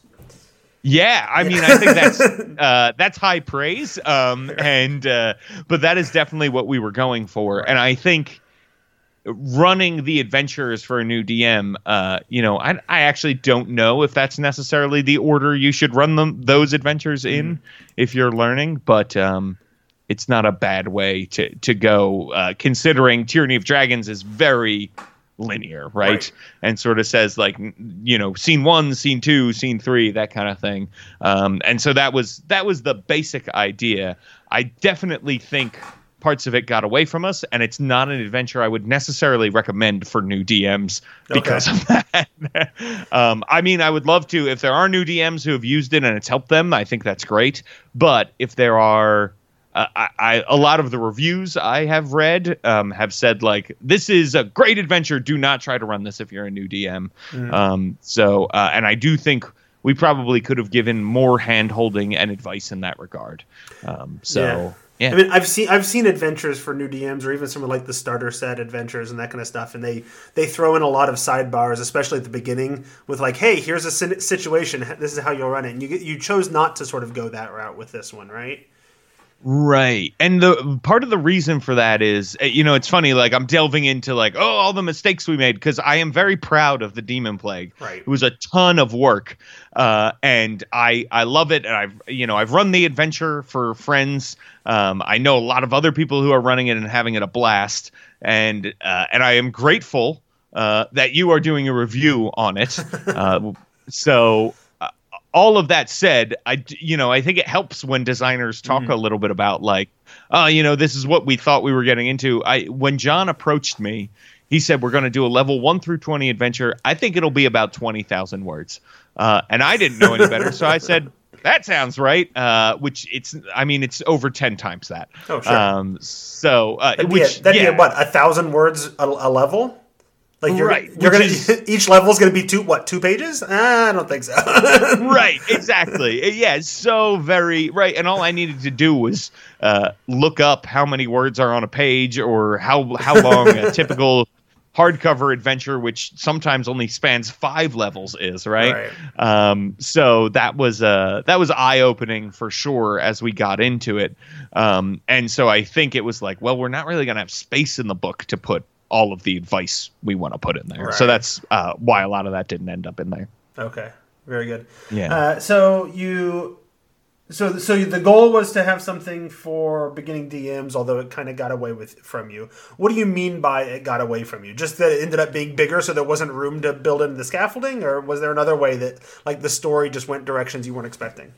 Yeah, I mean, I think that's uh, that's high praise, um, and uh, but that is definitely what we were going for, and I think running the adventures for a new DM, uh, you know, I, I actually don't know if that's necessarily the order you should run them those adventures in if you're learning, but um, it's not a bad way to to go, uh, considering Tyranny of Dragons is very linear, right? Right. And sort of says like, you know, scene one, scene two, scene three, that kind of thing. Um, and so that was that was the basic idea. I definitely think parts of it got away from us, and it's not an adventure I would necessarily recommend for new DMs because of that. um, I mean, I would love to if there are new DMs who have used it and it's helped them. I think that's great. But if there are uh, I, I a lot of the reviews I have read um, have said like this is a great adventure. Do not try to run this if you're a new DM. Um, so uh, and I do think we probably could have given more hand holding and advice in that regard. Um, so yeah, I mean, I've seen I've seen adventures for new DMs, or even some of like the starter set adventures and that kind of stuff, and they they throw in a lot of sidebars, especially at the beginning, with like, "Hey, here's a situation. This is how you'll run it." And you you chose not to sort of go that route with this one, right? Right. And the part of the reason for that is, uh, you know, it's funny, like I'm delving into like, oh, all the mistakes we made because I am very proud of the Demon Plague. Right. It was a ton of work. Uh, and I I love it. And I've you know, I've run the adventure for friends. Um, I know a lot of other people who are running it and having it a blast. And uh, and I am grateful uh, that you are doing a review on it. Uh, so all of that said, I you know I think it helps when designers talk a little bit about like, oh, you know, this is what we thought we were getting into. I when John approached me, he said we're going to do a level one through twenty adventure. I think it'll be about twenty thousand words, uh, and I didn't know any better, so I said. that sounds right. Uh, which it's, I mean, it's over ten times that. Oh, sure. Um, so uh, That'd, which be, a, that'd yeah, be a, what a thousand words a, a level. Like you're, Right, you're gonna is- each level is gonna be two what two pages? Ah, I don't think so. right exactly yeah so very right and all i needed to do was uh, look up how many words are on a page or how how long a typical hardcover adventure which sometimes only spans five levels is right, Right. um so that was uh that was eye-opening for sure as we got into it um and so i think it was like well we're not really gonna have space in the book to put all of the advice we want to put in there so that's uh why a lot of that didn't end up in there okay, very good. yeah Uh, so you, so so the goal was to have something for beginning DMs, although it kind of got away with from you. What do you mean by it got away from you? Just that it ended up being bigger, so there wasn't room to build in the scaffolding, or was there another way that like the story just went directions you weren't expecting?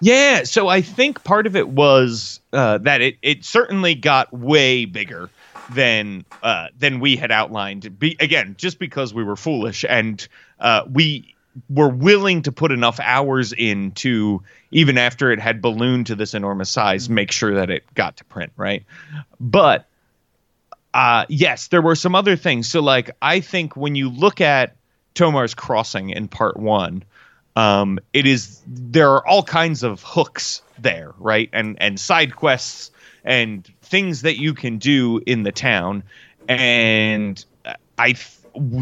Yeah, so I think part of it was uh, that it, it certainly got way bigger than uh, than we had outlined. Be, again, just because we were foolish and uh, we were willing to put enough hours in to even after it had ballooned to this enormous size, make sure that it got to print right. But uh, yes, there were some other things. So, like, I think when you look at Tomar's Crossing in part one, um, it is there are all kinds of hooks there, right? And and side quests and things that you can do in the town, and I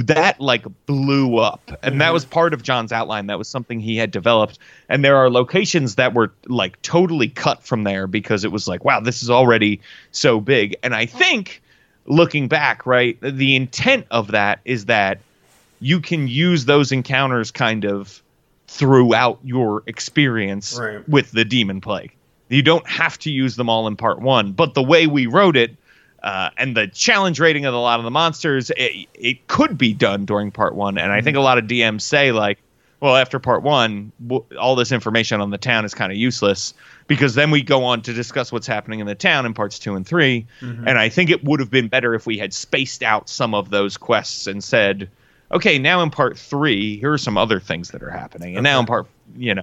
that like blew up, and that mm-hmm. was part of John's outline. That was something he had developed, and there are locations that were like totally cut from there because it was like, wow, this is already so big. And I think looking back, right, the intent of that is that you can use those encounters kind of throughout your experience Right. with the demon plague. You don't have to use them all in part one, but the way we wrote it uh, and the challenge rating of a lot of the monsters, it, it could be done during part one. And I think a lot of DMs say, like, well, after part one, w- all this information on the town is kind of useless because then we go on to discuss what's happening in the town in parts two and 3 And I think it would have been better if we had spaced out some of those quests and said, okay, now in part three, here are some other things that are happening. And now in part, you know.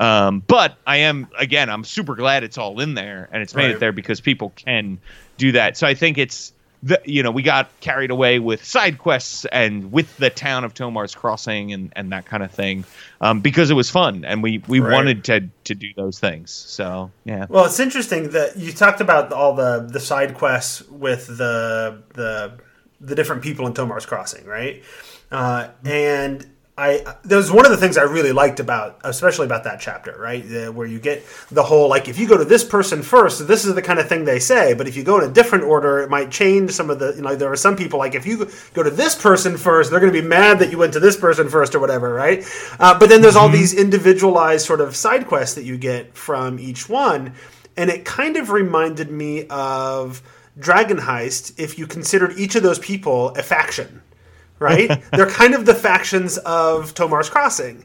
Um, but I am, again, I'm super glad it's all in there and it's made Right. it there because people can do that. So I think it's, the, you know, we got carried away with side quests and with the town of Tomar's Crossing and, and that kind of thing um, because it was fun and we, we Right. wanted to, to do those things. So, yeah. Well, it's interesting that you talked about all the the side quests with the the the different people in Tomar's Crossing, right? Uh, and I that was one of the things I really liked about, especially about that chapter, right? The, where you get the whole like if you go to this person first, this is the kind of thing they say, but if you go in a different order, it might change some of the. You know, there are some people like if you go to this person first, they're going to be mad that you went to this person first or whatever, right? Uh, but then there's all these individualized sort of side quests that you get from each one, and it kind of reminded me of Dragon Heist if you considered each of those people a faction right? They're kind of the factions of Tomar's Crossing.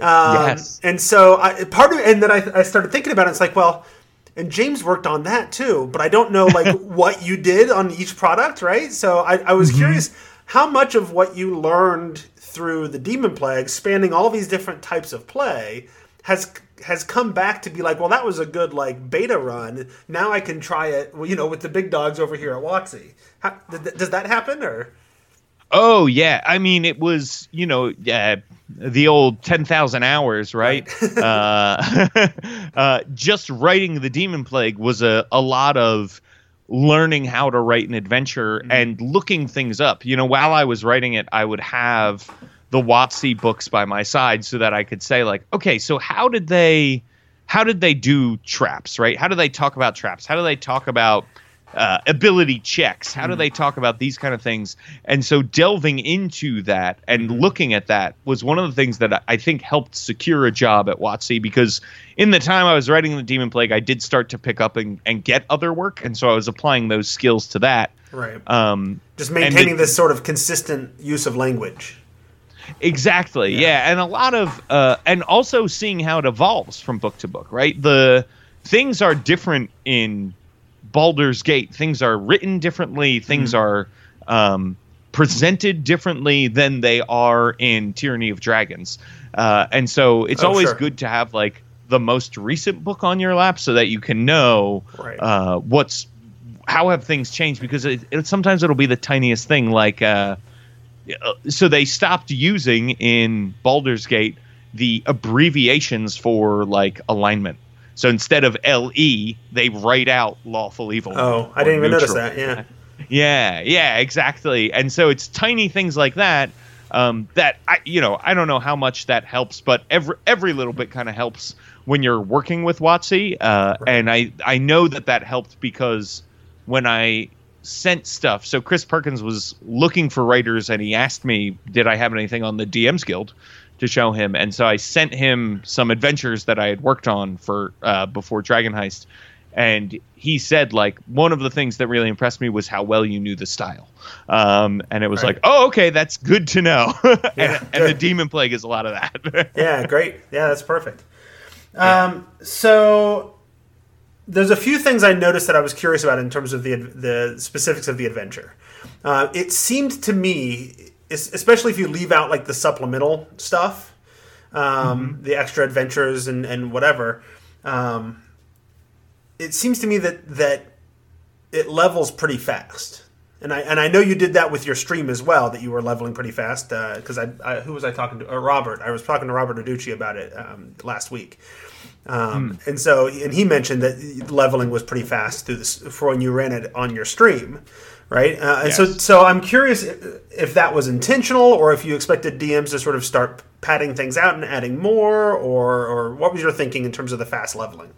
Um, Yes. And so I, part of and then I, I started thinking about it. It's like, well, and James worked on that too, but I don't know like what you did on each product, right? So I, I was curious how much of what you learned through the Demon Plague, spanning all these different types of play, has has come back to be like, well, that was a good like beta run. Now I can try it, you know, with the big dogs over here at WotC. How, th- does that happen or? Oh yeah, I mean it was you know uh, the old ten thousand hours, right? uh, uh, just writing the Demon Plague was a a lot of learning how to write an adventure and looking things up. You know, while I was writing it, I would have the WotC books by my side so that I could say like, okay, so how did they how did they do traps, right? How do they talk about traps? How do they talk about uh, ability checks? How do they talk about these kind of things? And so delving into that and looking at that was one of the things that I- think helped secure a job at WotC because in the time I was writing the Demon Plague, I did start to pick up and, and get other work, and so I was applying those skills to that. Right. Um, Just maintaining it- this sort of consistent use of language. Exactly. Yeah. and a lot of uh and also seeing how it evolves from book to book, right? The things are different in Baldur's Gate. Things are written differently, things Mm-hmm. are um presented differently than they are in Tyranny of Dragons. Uh and so it's Oh, always sure. good to have like the most recent book on your lap so that you can know Right. uh, what's how have things changed because it, it, sometimes it'll be the tiniest thing like uh, uh, so they stopped using in Baldur's Gate the abbreviations for like alignment. So instead of LE, they write out lawful evil. Oh, I didn't even notice that. Yeah. Yeah, yeah, exactly. And so it's tiny things like that um, that I, you know, I don't know how much that helps, but every every little bit kind of helps when you're working with WotC. Uh, Right. And I I know that that helped because when I sent stuff, so Chris Perkins was looking for writers, and he asked me, did I have anything on the DMs Guild? To show him, and so I sent him some adventures that I had worked on for uh, before Dragon Heist, and he said like one of the things that really impressed me was how well you knew the style um, and it was Right. like oh okay that's good to know and, Yeah, and the demon plague is a lot of that yeah, great. Yeah, that's perfect. Um, so there's a few things I noticed that I was curious about in terms of the the specifics of the adventure. Uh, it seemed to me, especially if you leave out like the supplemental stuff, um, the extra adventures and and whatever. Um, it seems to me that that it levels pretty fast. And I and I know you did that with your stream as well. That you were leveling pretty fast because I, I who was I talking to? Uh, Robert. I was talking to Robert Aducci about it um, last week. Um, And so and he mentioned that leveling was pretty fast through this for when you ran it on your stream, right? Uh, and so Yes. so I'm curious if, if that was intentional or if you expected DMs to sort of start padding things out and adding more, or or what was your thinking in terms of the fast leveling?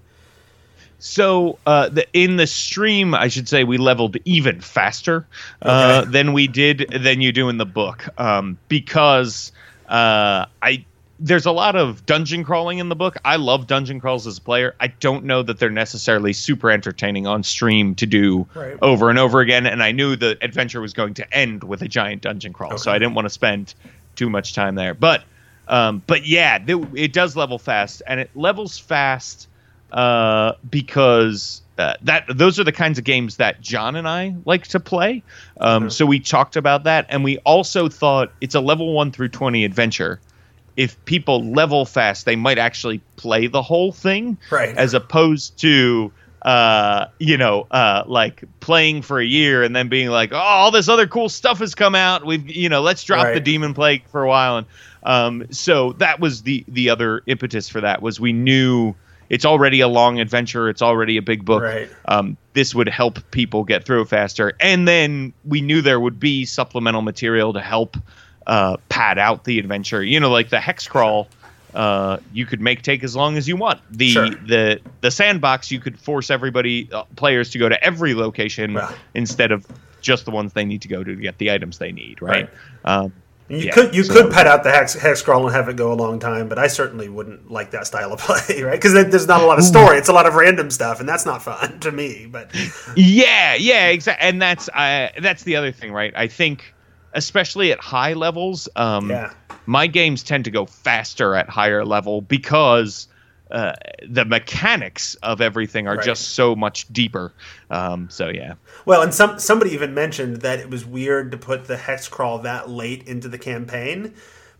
So uh, the, in the stream, I should say we leveled even faster uh, Okay. than we did than you do in the book um, because uh, I there's a lot of dungeon crawling in the book. I love dungeon crawls as a player. I don't know that they're necessarily super entertaining on stream to do Right. over and over again. And I knew the adventure was going to end with a giant dungeon crawl, so I didn't want to spend too much time there. But um, but yeah, th- it does level fast, and it levels fast uh, because uh, that those are the kinds of games that John and I like to play. Um, Mhm. So we talked about that, and we also thought it's a level one through twenty adventure. If people level fast, they might actually play the whole thing, Right. as opposed to uh, you know, uh, like playing for a year and then being like, oh, all this other cool stuff has come out. We've, you know, let's drop the demon plague for a while. And um, so that was the the other impetus for that was we knew it's already a long adventure. It's already a big book. Right. Um, this would help people get through faster. And then we knew there would be supplemental material to help uh, pad out the adventure. You know, like the hex crawl. Uh, you could make take as long as you want. The Sure. the the sandbox you could force everybody uh, players to go to every location Well. instead of just the ones they need to go to to get the items they need. Right. Um, You Yeah, could you so- could pad out the hex, hex crawl and have it go a long time, but I certainly wouldn't like that style of play, right? Because there's not a lot of story; it's a lot of random stuff, and that's not fun to me. But Yeah, yeah, exactly. And that's uh, that's the other thing, right? I think, especially at high levels, um, Yeah. my games tend to go faster at higher level because uh, the mechanics of everything are Right. just so much deeper. Um, so yeah, well, and some somebody even mentioned that it was weird to put the hex crawl that late into the campaign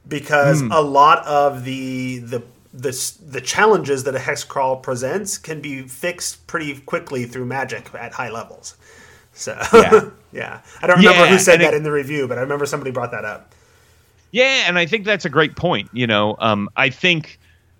because Hmm. a lot of the the the, the challenges that a hex crawl presents can be fixed pretty quickly through magic at high levels. So Yeah. yeah, I don't remember Yeah, who said and it- that in the review, but I remember somebody brought that up. Yeah, and I think that's a great point. You know, um, I think,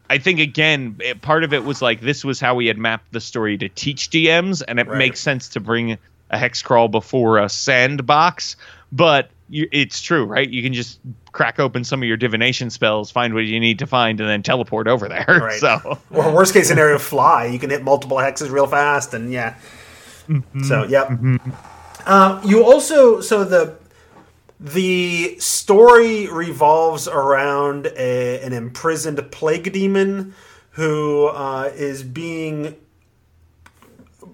I think again, it, part of it was like this was how we had mapped the story to teach DMs, and it Right. makes sense to bring a hex crawl before a sandbox. But you, it's true, right? You can just crack open some of your divination spells, find what you need to find, and then teleport over there. Right. So, Or worst case scenario, fly. You can hit multiple hexes real fast, and yeah. So yep. Um, you also so the the story revolves around a, an imprisoned plague demon who uh, is being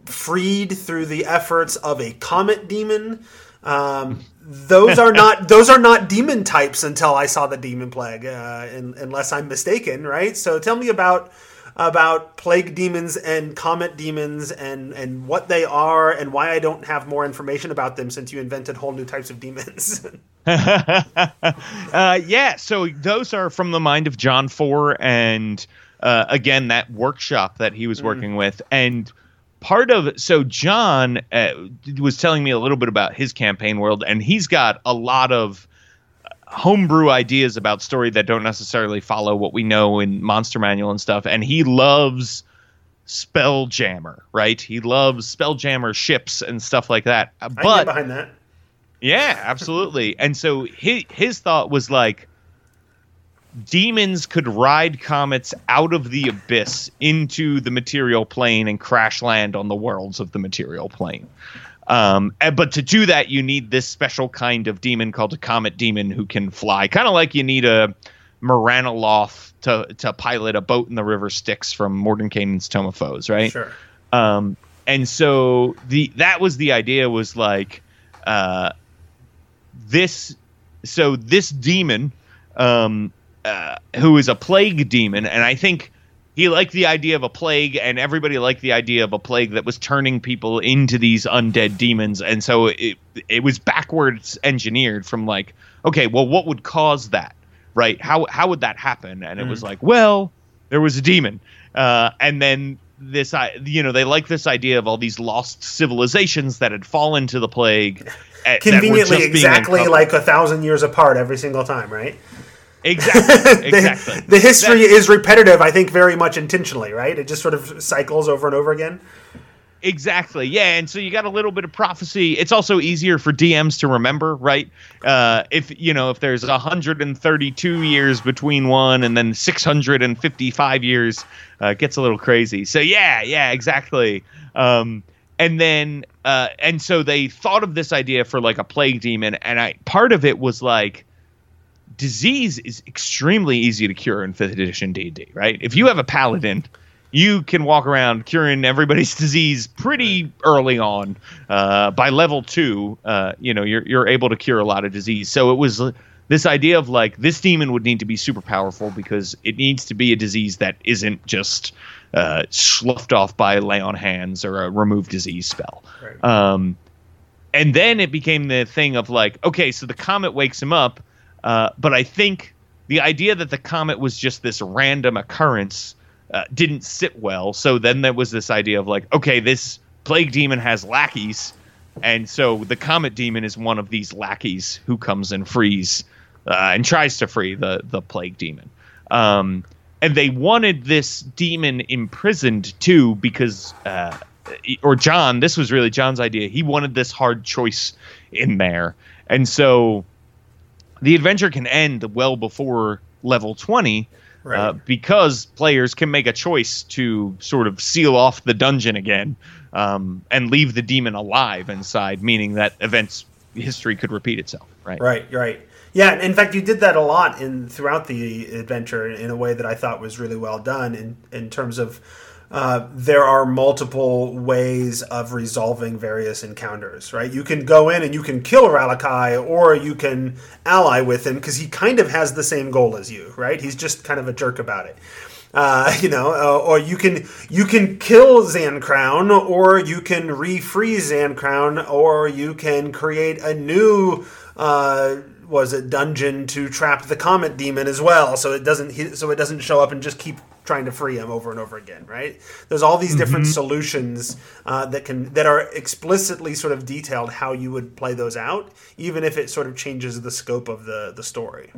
freed through the efforts of a comet demon. Um, those are not those are not demon types until I saw the demon plague, uh, in, unless I'm mistaken, right? So tell me about about plague demons and comet demons and and what they are and why I don't have more information about them since you invented whole new types of demons. uh, yeah, so those are from the mind of John Four and uh, again that workshop that he was Mm. working with and part of so john uh, was telling me a little bit about his campaign world and he's got a lot of homebrew ideas about story that don't necessarily follow what we know in monster manual and stuff and he loves spelljammer right he loves spelljammer ships and stuff like that but behind that. yeah, absolutely. and so his his thought was like demons could ride comets out of the abyss into the material plane and crash land on the worlds of the material plane. Um, and- but to do that, you need this special kind of demon called a comet demon who can fly, kind of like you need a Merrenoloth to to pilot a boat in the river Styx from Mordenkainen's Tome of Foes, right? Sure. um, and so the that was the idea was like uh, this so this demon um, uh, who is a plague demon and i think he liked the idea of a plague and everybody liked the idea of a plague that was turning people into these undead demons. And so it it was backwards engineered from like okay well what would cause that right? How how would that happen? And it was like well there was a demon. Uh, and then this i you know they like this idea of all these lost civilizations that had fallen to the plague eh, Conveniently, exactly like a thousand years apart every single time, right? Exactly the, exactly the history is repetitive, I think, very much intentionally, right? It just sort of cycles over and over again. Exactly. Yeah, and so you got a little bit of prophecy. It's also easier for DMs to remember, right? Uh, if you know, if there's 132 years between one and then 655 years, uh, it gets a little crazy. So yeah, yeah, exactly. Um, and then uh, and so they thought of this idea for like a plague demon, and I part of it was like disease is extremely easy to cure in fifth edition D&D, right? If you have a paladin, you can walk around curing everybody's disease pretty early on. Uh, by level two, uh, you know, you're you're able to cure a lot of disease. So it was uh, this idea of like this demon would need to be super powerful because it needs to be a disease that isn't just uh, sloughed off by lay on hands or a remove disease spell. Right. Um, and then it became the thing of like, okay, so the comet wakes him up, uh, but I think the idea that the comet was just this random occurrence uh, didn't sit well. So then there was this idea of like, okay, this plague demon has lackeys, and so the comet demon is one of these lackeys who comes and frees uh, and tries to free the the plague demon. Um, and they wanted this demon imprisoned too because uh, or John, this was really John's idea. He wanted this hard choice in there. And so the adventure can end well before level 20 Right. uh, because players can make a choice to sort of seal off the dungeon again um, and leave the demon alive inside, meaning that events history could repeat itself. Right. Right, right. Yeah, in fact, you did that a lot in throughout the adventure in a way that I thought was really well done. In in terms of uh, there are multiple ways of resolving various encounters. Right, you can go in and you can kill Ralakai, or you can ally with him because he kind of has the same goal as you. Right, he's just kind of a jerk about it. Uh, you know, uh, or you can you can kill Zancrown, or you can refreeze Zancrown, or you can create a new uh, was it dungeon to trap the comet demon as well, so it doesn't so it doesn't show up and just keep trying to free him over and over again. Right? There's all these different solutions uh, that can that are explicitly sort of detailed how you would play those out, even if it sort of changes the scope of the the story.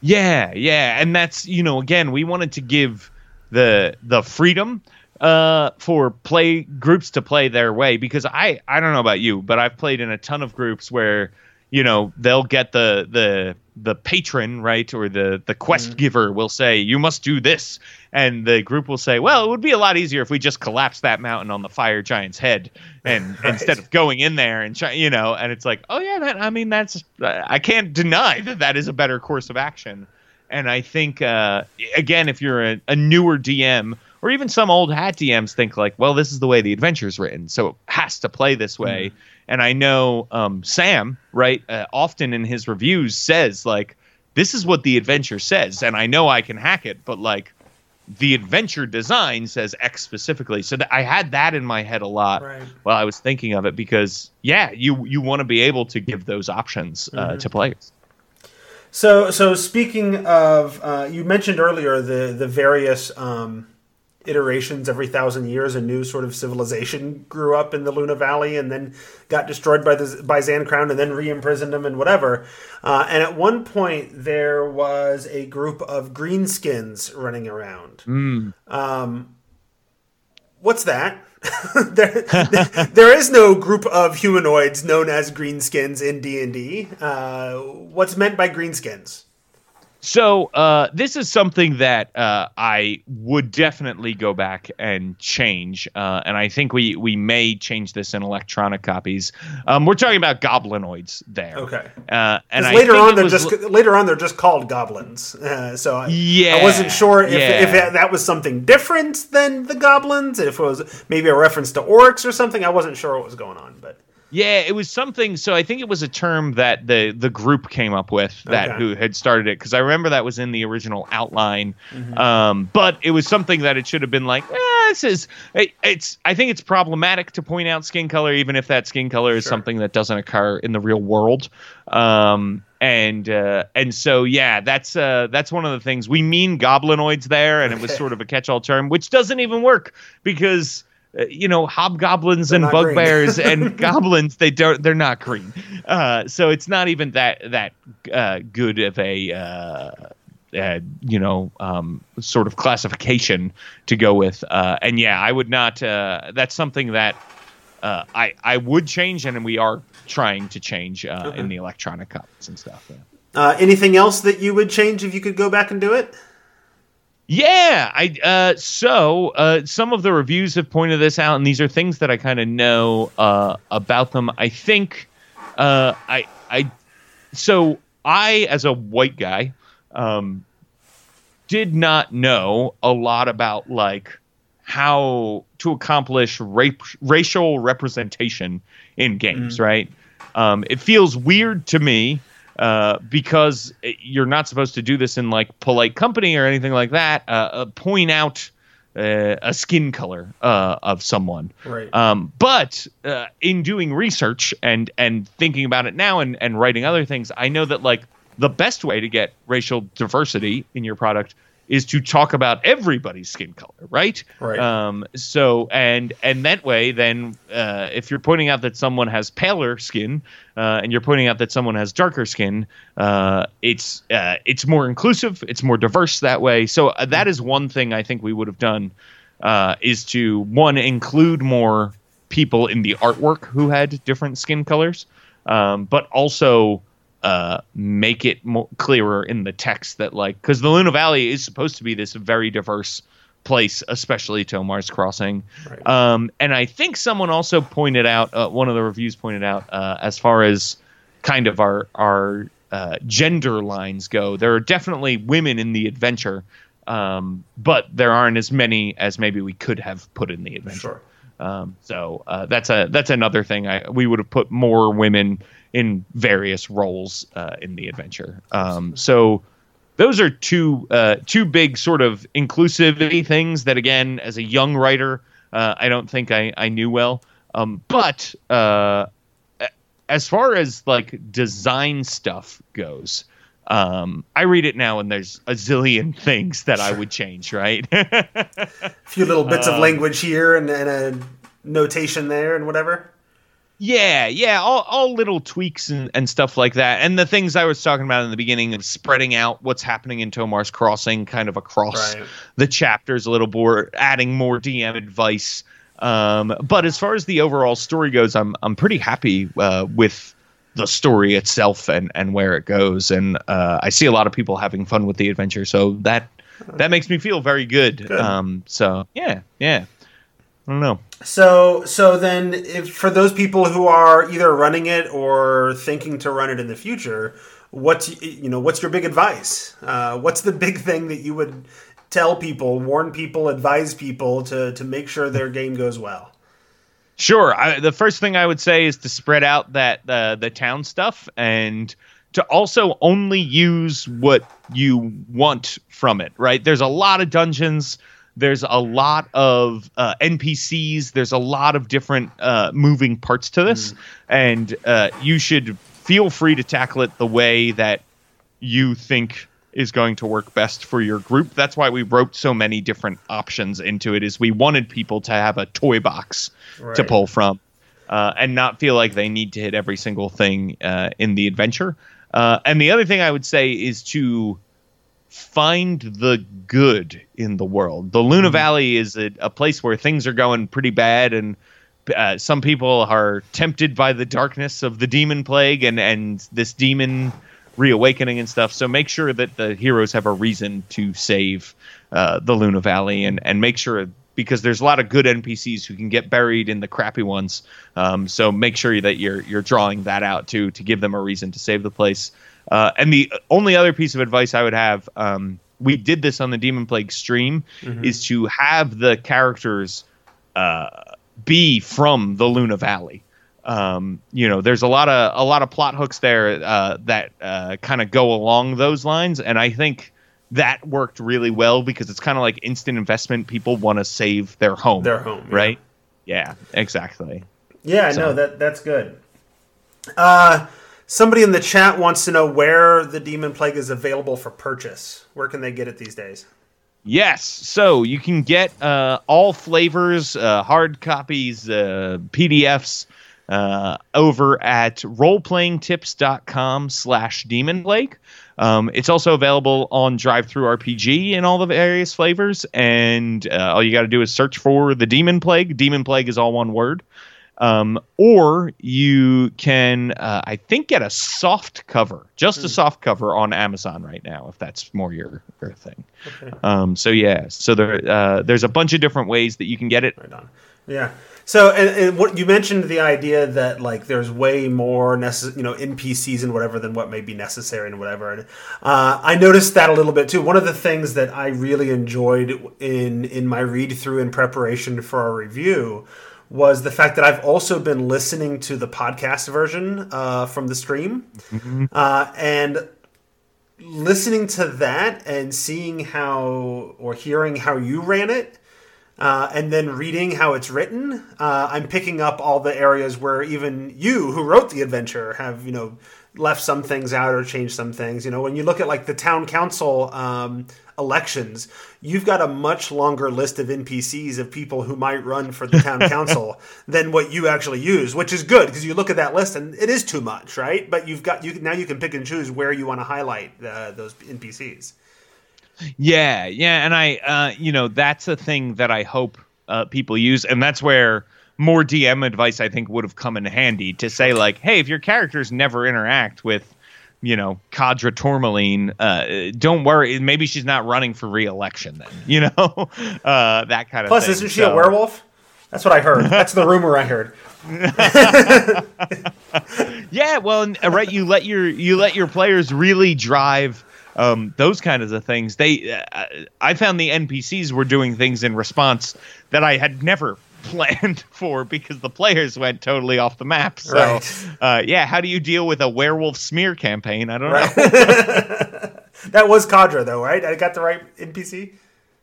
Yeah, yeah, and that's you know again we wanted to give the the freedom uh, for play groups to play their way because I I don't know about you, but I've played in a ton of groups where you know they'll get the the the patron right or the the quest giver will say you must do this. And the group will say well it would be a lot easier if we just collapsed that mountain on the fire giant's head and Right. instead of going in there and try, you know. And it's like oh yeah that i mean that's i can't deny that that is a better course of action. And i think uh, again if you're a, a newer dm or even some old hat dms think like well this is the way the adventure is written so it has to play this way and i know um, sam right uh, often in his reviews says like this is what the adventure says and i know i can hack it but like the adventure design says X specifically. So that I had that in my head a lot Right. while I was thinking of it because yeah, you you want to be able to give those options uh, to players. So, so speaking of, uh, you mentioned earlier the the various um, iterations every thousand years. A new sort of civilization grew up in the Luna Valley, and then got destroyed by the by Zancrown, and then re-imprisoned them and whatever. Uh, and at one point, there was a group of greenskins running around. Um, what's that? there, there is no group of humanoids known as greenskins in D and D. Uh, What's meant by greenskins? So uh, this is something that uh, I would definitely go back and change, uh, and I think we we may change this in electronic copies. Um, we're talking about goblinoids there. Okay. Uh, and later on, they're just l- later on they're just called goblins. Uh, so I, Yeah, I wasn't sure if, yeah. if that, that was something different than the goblins. If it was maybe a reference to orcs or something. I wasn't sure what was going on, but Yeah, it was something. So I think it was a term that the the group came up with that Okay. who had started it because I remember that was in the original outline. Mm-hmm. Um, but it was something that it should have been like, eh, this is. It, it's. I think it's problematic to point out skin color, even if that skin color is Sure. something that doesn't occur in the real world. Um, and uh, and so yeah, that's uh, that's one of the things we mean goblinoids there, and it was sort of a catch-all term, which doesn't even work because. Uh, you know, hobgoblins They're and bugbears and goblins they don't they're not green uh so it's not even that that uh good of a uh uh, you know, um, sort of classification to go with. Uh, and yeah, I would not. Uh, that's something that uh, I I would change, and we are trying to change uh, Okay. in the electronic copies and stuff. Yeah. uh, anything else that you would change if you could go back and do it? Yeah, I uh so uh some of the reviews have pointed this out and these are things that I kind of know uh about them. I think uh I I so I as a white guy um did not know a lot about like how to accomplish rape, racial representation in games, right? Um, it feels weird to me uh, because you're not supposed to do this in like polite company or anything like that. Uh, uh, point out uh, a skin color uh, of someone. Right. Um, but uh, in doing research and and thinking about it now and and writing other things, I know that like the best way to get racial diversity in your product is to talk about everybody's skin color, right? Right. Um, so and and that way, then uh, if you're pointing out that someone has paler skin uh, and you're pointing out that someone has darker skin, uh, it's uh, it's more inclusive, it's more diverse that way. So uh, that is one thing I think we would have done uh, is to one include more people in the artwork who had different skin colors, um, but also uh, make it more clearer in the text that like because the Luna Valley is supposed to be this very diverse place, especially to Tomar's Crossing. Right. Um, and I think someone also pointed out, uh, one of the reviews pointed out, uh, as far as kind of our our uh, gender lines go, there are definitely women in the adventure, um, but there aren't as many as maybe we could have put in the adventure. Sure. Um, so uh, that's a that's another thing. I we would have put more women in various roles uh, in the adventure. Um, so those are two uh, two big sort of inclusivity things that again, as a young writer, uh, I don't think I, I knew well. Um, but uh, as far as like design stuff goes, um, I read it now and there's a zillion things that I would change. Right. A few little bits Um, of language here and, and a notation there and whatever. Yeah, yeah, all, all little tweaks and, and stuff like that. And the things I was talking about in the beginning of spreading out what's happening in Tomar's Crossing kind of across Right. the chapters a little more, adding more DM advice. Um, but as far as the overall story goes, I'm I'm pretty happy uh, with the story itself and, and where it goes. And uh, I see a lot of people having fun with the adventure, so that that makes me feel very good. Good. Um, so yeah, yeah. I don't know. So, so then, if for those people who are either running it or thinking to run it in the future, what's you know what's your big advice? Uh, what's the big thing that you would tell people, warn people, advise people to to make sure their game goes well? Sure. I, the first thing I would say is to spread out that uh, the town stuff and to also only use what you want from it. Right? There's a lot of dungeons. There's a lot of uh, NPCs. There's a lot of different uh, moving parts to this, and uh, you should feel free to tackle it the way that you think is going to work best for your group. That's why we wrote so many different options into it. Is we wanted people to have a toy box right. to pull from, uh, and not feel like they need to hit every single thing uh, in the adventure. Uh, and the other thing I would say is to find the good in the world. The Luna mm-hmm. Valley is a, a, place where things are going pretty bad, and uh, some people are tempted by the darkness of the demon plague and and this demon reawakening and stuff. So make sure that the heroes have a reason to save uh, the Luna Valley and and make sure because there's a lot of good NPCs who can get buried in the crappy ones. Um, so make sure that you're you're drawing that out too to give them a reason to save the place. Uh, and the only other piece of advice I would have, um, we did this on the Demon Plague stream, mm-hmm. is to have the characters uh, be from the Luna Valley. Um, you know, there's a lot of a lot of plot hooks there uh, that uh, kind of go along those lines, and I think that worked really well because it's kind of like instant investment. People want to save their home, their home, yeah. right? Yeah, exactly. Yeah, so. no, that that's good. Uh, somebody in the chat wants to know where the Demon Plague is available for purchase. Where can they get it these days? Yes, so you can get uh, all flavors, uh, hard copies, uh, PDFs uh, over at roleplayingtips.com slash demon plague. Um, it's also available on DriveThruRPG in all the various flavors, and uh, all you got to do is search for the Demon Plague. Demon Plague is all one word. Um, or you can, uh, I think, get a soft cover, just mm. a hmm. soft cover on Amazon right now, if that's more your, your thing. Okay. Um, so yeah, so there, uh, there's a bunch of different ways that you can get it. Right. Yeah. So, and, and, what you mentioned the idea that like there's way more necess- you know NPCs and whatever than what may be necessary and whatever. And uh, I noticed that a little bit too. One of the things that I really enjoyed in in my read through in preparation for our review was the fact that I've also been listening to the podcast version uh, from the stream, mm-hmm. uh, and listening to that and seeing how or hearing how you ran it uh, and then reading how it's written, uh, I'm picking up all the areas where even you, who wrote the adventure, have you know left some things out or changed some things. You know, when you look at like the town council um, elections, you've got a much longer list of NPCs of people who might run for the town council than what you actually use, which is good because you look at that list and it is too much, right? But you've got you now you can pick and choose where you want to highlight uh, those NPCs. Yeah, yeah, and I, uh, you know, that's a thing that I hope uh, people use, and that's where more DM advice I think would have come in handy to say like, hey, if your characters never interact with, you know, Kadra Tourmaline, uh, don't worry, maybe she's not running for re-election then, you know, uh, that kind of. Plus, thing. isn't she so, a werewolf? That's what I heard. That's the rumor I heard. yeah, well, right. You let your you let your players really drive um, those kinds of things. They, uh, I found the NPCs were doing things in response that I had never planned for because the players went totally off the map. So, right. uh, yeah, how do you deal with a werewolf smear campaign? I don't right. know. that was Kadra, though, right? I got the right NPC.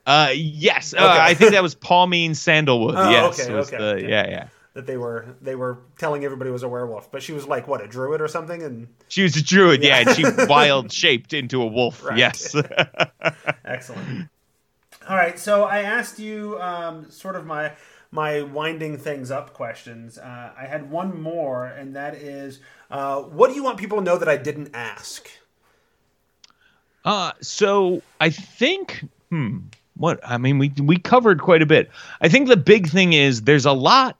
Uh, yes, uh, okay. I think that was Paulmine Sandalwood. Oh, yes, okay, okay, the, okay. yeah, yeah that they were they were telling everybody was a werewolf, but she was like what a druid or something, and she was a druid, yeah, yeah and she wild shaped into a wolf. Right. Yes, excellent. All right, so I asked you um, sort of my my winding things up questions. Uh, I had one more, and that is, uh, what do you want people to know that I didn't ask? Uh, so I think, hmm, what I mean, we we covered quite a bit. I think the big thing is there's a lot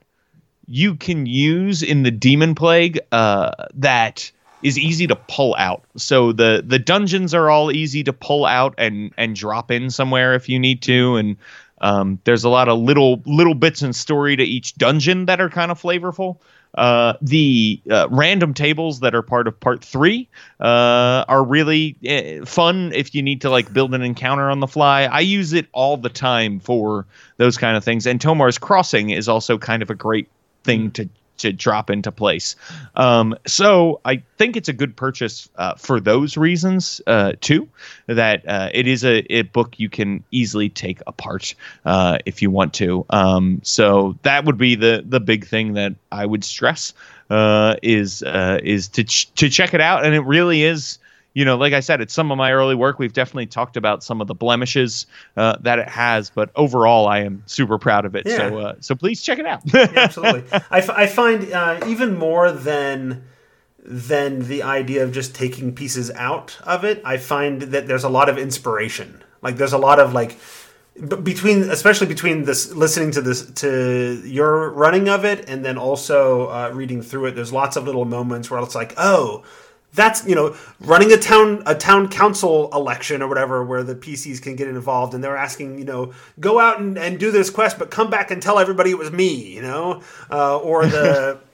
you can use in the demon plague uh, that is easy to pull out. So the the dungeons are all easy to pull out and and drop in somewhere if you need to, and um, there's a lot of little little bits and story to each dungeon that are kind of flavorful. Uh, the uh, random tables that are part of part three uh, are really uh, fun if you need to like build an encounter on the fly. I use it all the time for those kind of things. And Tomar's Crossing is also kind of a great thing to to drop into place. Um, so I think it's a good purchase uh, for those reasons uh, too. That uh, it is a, a, book you can easily take apart uh, if you want to. Um, so that would be the the big thing that I would stress uh, is uh, is to ch- to check it out, and it really is you know, like I said, it's some of my early work. We've definitely talked about some of the blemishes uh, that it has, but overall, I am super proud of it. Yeah. So, uh, so please check it out. Yeah, absolutely. I, f- I find uh, even more than than the idea of just taking pieces out of it. I find that there's a lot of inspiration. Like there's a lot of like between, especially between this listening to this to your running of it, and then also uh, reading through it. There's lots of little moments where it's like, oh. That's you know running a town a town council election or whatever where the PCs can get involved and they're asking you know go out and, and do this quest but come back and tell everybody it was me you know? Uh, or the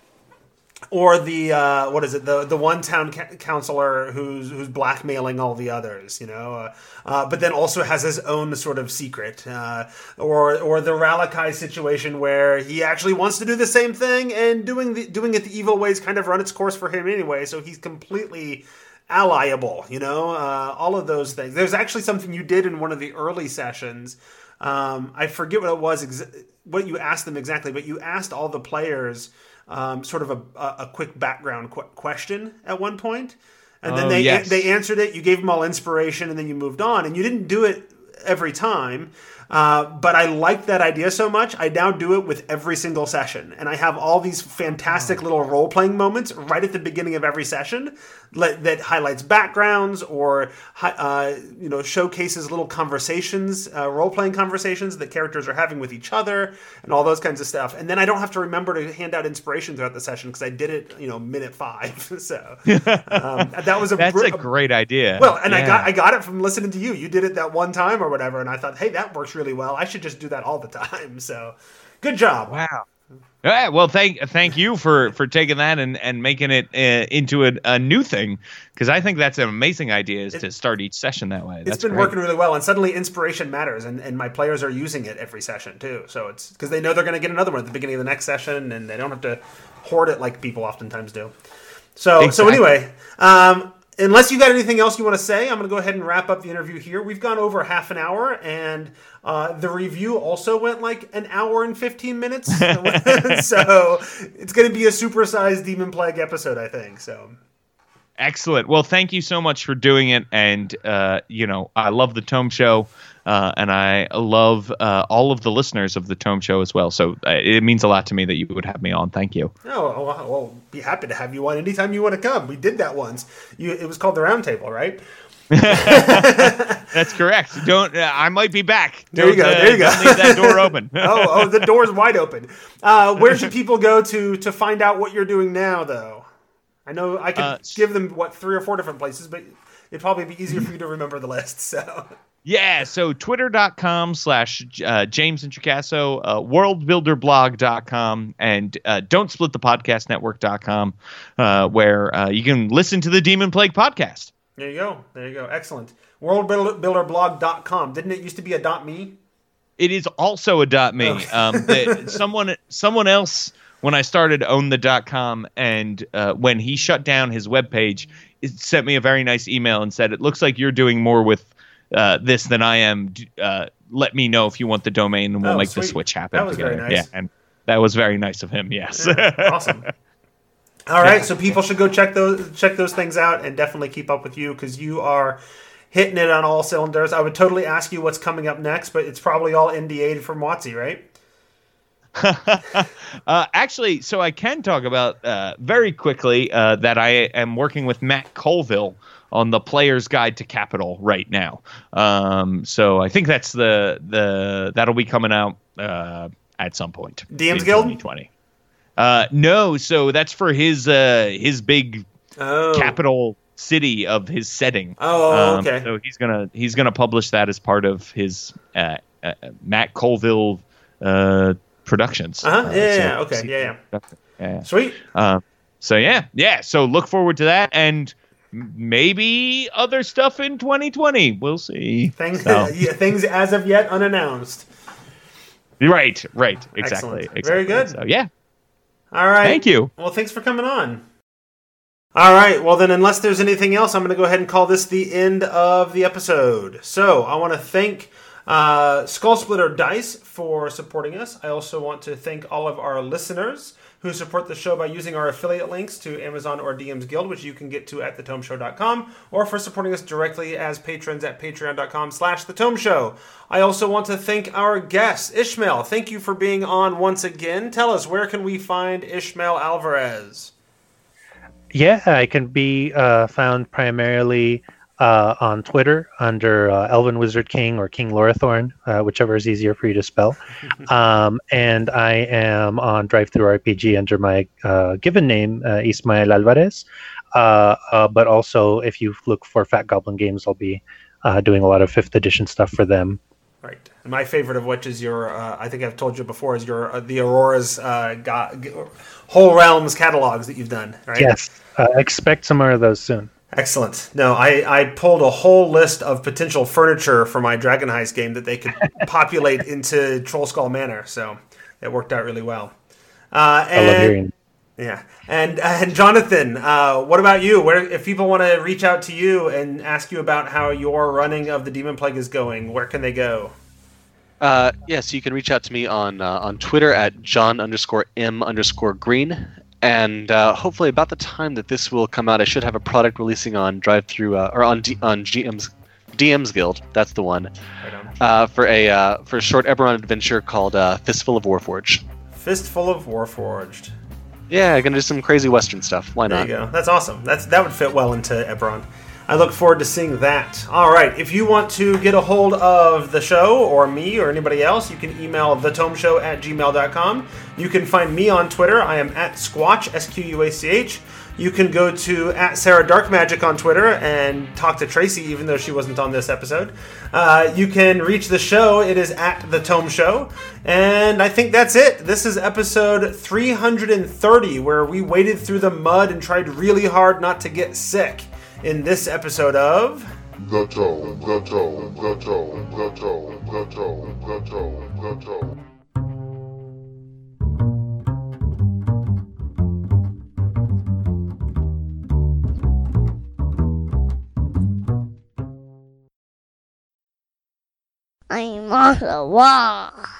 or the uh, what is it? The the one town ca- councilor who's who's blackmailing all the others you know? Uh, uh, but then also has his own sort of secret uh, or or the Ralakai situation where he actually wants to do the same thing and doing the doing it the evil ways kind of run its course for him anyway so he's completely allyable you know? Uh, all of those things. There's actually something you did in one of the early sessions. Um, I forget what it was ex- what you asked them exactly but you asked all the players um, sort of a, a quick background qu- question at one point, and then Oh, they yes. they answered it. You gave them all inspiration, and then you moved on. And you didn't do it every time, uh, but I like that idea so much. I now do it with every single session, and I have all these fantastic little role playing moments right at the beginning of every session let, that highlights backgrounds or uh, you know showcases little conversations, uh, role playing conversations that characters are having with each other, and all those kinds of stuff. And then I don't have to remember to hand out inspiration throughout the session because I did it, you know, minute five. so um, that was a That's br- a great idea. well, and I got I got it from listening to you. You did it that one time or whatever, and I thought, hey, that works really well. I should just do that all the time. So, good job. Wow. Yeah, well, thank thank you for for taking that and and making it uh, into a, a new thing because I think that's an amazing idea is to start each session that way. It's That's been great. working really well, and suddenly inspiration matters, and, and my players are using it every session too. So it's because they know they're going to get another one at the beginning of the next session, and they don't have to hoard it like people oftentimes do. So so anyway, um, unless you got anything else you want to say, I'm going to go ahead and wrap up the interview here. We've gone over half an hour, and uh, the review also went like an hour and 15 minutes. so it's going to be a supersized Demon Plague episode, I think. So Excellent. Well, thank you so much for doing it. And, uh, you know, I love the Tome Show, uh, and I love uh, all of the listeners of the Tome Show as well. So uh, it means a lot to me that you would have me on. Thank you. Oh, well, well, be happy to have you on anytime you want to come. We did that once. You, it was called the Roundtable, right? That's correct. Don't. Uh, I might be back. There you Don't, go, uh, there you go. leave that door open. oh, oh, the door's wide open. Uh, where should people go to to find out what you're doing now, though? I know I could Uh, give them what three or four different places, but it'd probably be easier for you to remember the list. So, Yeah, so twitter.com slash uh, James Introcaso, uh, worldbuilderblog.com, and uh, don't split the podcast network.com, uh, where uh, you can listen to the Demon Plague podcast. there you go. There you go. Excellent. Worldbuilderblog.com. Didn't it used to be a dot .me? It is also a dot me. Okay. Um, someone someone else when I started own the dot com and uh, when he shut down his webpage, it sent me a very nice email and said, "It looks like you're doing more with uh, this than I am. Uh, let me know if you want the domain and we'll Oh, make sweet. the switch happen That was very nice. Yeah, and that was very nice of him. Yes. awesome. All right, so people should go check those check those things out and definitely keep up with you because you are hitting it on all cylinders. I would totally ask you what's coming up next, but it's probably all NDA'd from WotC, right? Uh, actually, so I can talk about uh, very quickly uh, that I am working with Matt Colville on the Player's Guide to Capital right now. Um, so I think that's the the that'll be coming out uh, at some point. DM's Guild? 2020. Uh, no, so that's for his uh, his big Oh, capital city of his setting. Oh, Um, okay. So he's gonna he's gonna publish that as part of his uh, uh, Matt Colville uh, Productions. Uh-huh. Uh, Yeah, so- yeah, okay. Yeah, yeah. yeah, yeah. Sweet. Uh, so yeah, yeah. So look forward to that, and maybe other stuff in 2020. We'll see. Things, So- yeah, things as of yet unannounced. Right, right, exactly, exactly. Very good. So yeah, All right. thank you. Well, thanks for coming on. All right. Well, then, unless there's anything else, I'm going to go ahead and call this the end of the episode. So, I want to thank uh, Skull Splitter Dice for supporting us. I also want to thank all of our listeners who support the show by using our affiliate links to Amazon or DM's Guild, which you can get to at thetomeshow.com, or for supporting us directly as patrons at patreon.com slash the Tome Show. I also want to thank our guest, Ishmael. Thank you for being on once again. Tell us, where can we find Ishmael Alvarez? Yeah, I can be uh, found primarily uh, on Twitter under uh, Elven Wizard King or King Lorathorn, uh, whichever is easier for you to spell. um, and I am on DriveThruRPG under my uh, given name, uh, Ismael Alvarez. Uh, but also, if you look for Fat Goblin Games, I'll be doing a lot of fifth edition stuff for them. Right. And my favorite of which is your, I think I've told you before, is your the Aurora's go- Whole Realms catalogs that you've done, right? Yes. expect some more of those soon. Excellent. No, I, I pulled a whole list of potential furniture for my Dragon Heist game that they could populate into Trollskull Manor, so it worked out really well. Uh, and, I love hearing. Yeah, and and Jonathan, uh, what about you? Where if people want to reach out to you and ask you about how your running of the Demon Plague is going, where can they go? Uh, yes, yeah, so you can reach out to me on uh, on Twitter at John underscore M underscore Green, and uh, hopefully about the time that this will come out, I should have a product releasing on Drive Through uh, or on D- on GM's DM's Guild. That's the one uh, for a uh, for a short Eberron adventure called uh, Fistful of Warforged. Fistful of Warforged. Yeah, gonna do some crazy Western stuff. Why not? There you go. That's awesome. That's that would fit well into Eberron. I look forward to seeing that. All right. If you want to get a hold of the show or me or anybody else, you can email thetomeshow at gmail.com. You can find me on Twitter. I am at Squatch, S Q U A C H. You can go to at Sarah Darkmagic on Twitter and talk to Tracy, even though she wasn't on this episode. Uh, you can reach the show. It is at the Tome Show, and I think that's it. This is episode 330, where we waded through the mud and tried really hard not to get sick in this episode of The Tome, The Tome, The Tome, The Tome, The Tome, The Tome, The Tome. I'm on the wall.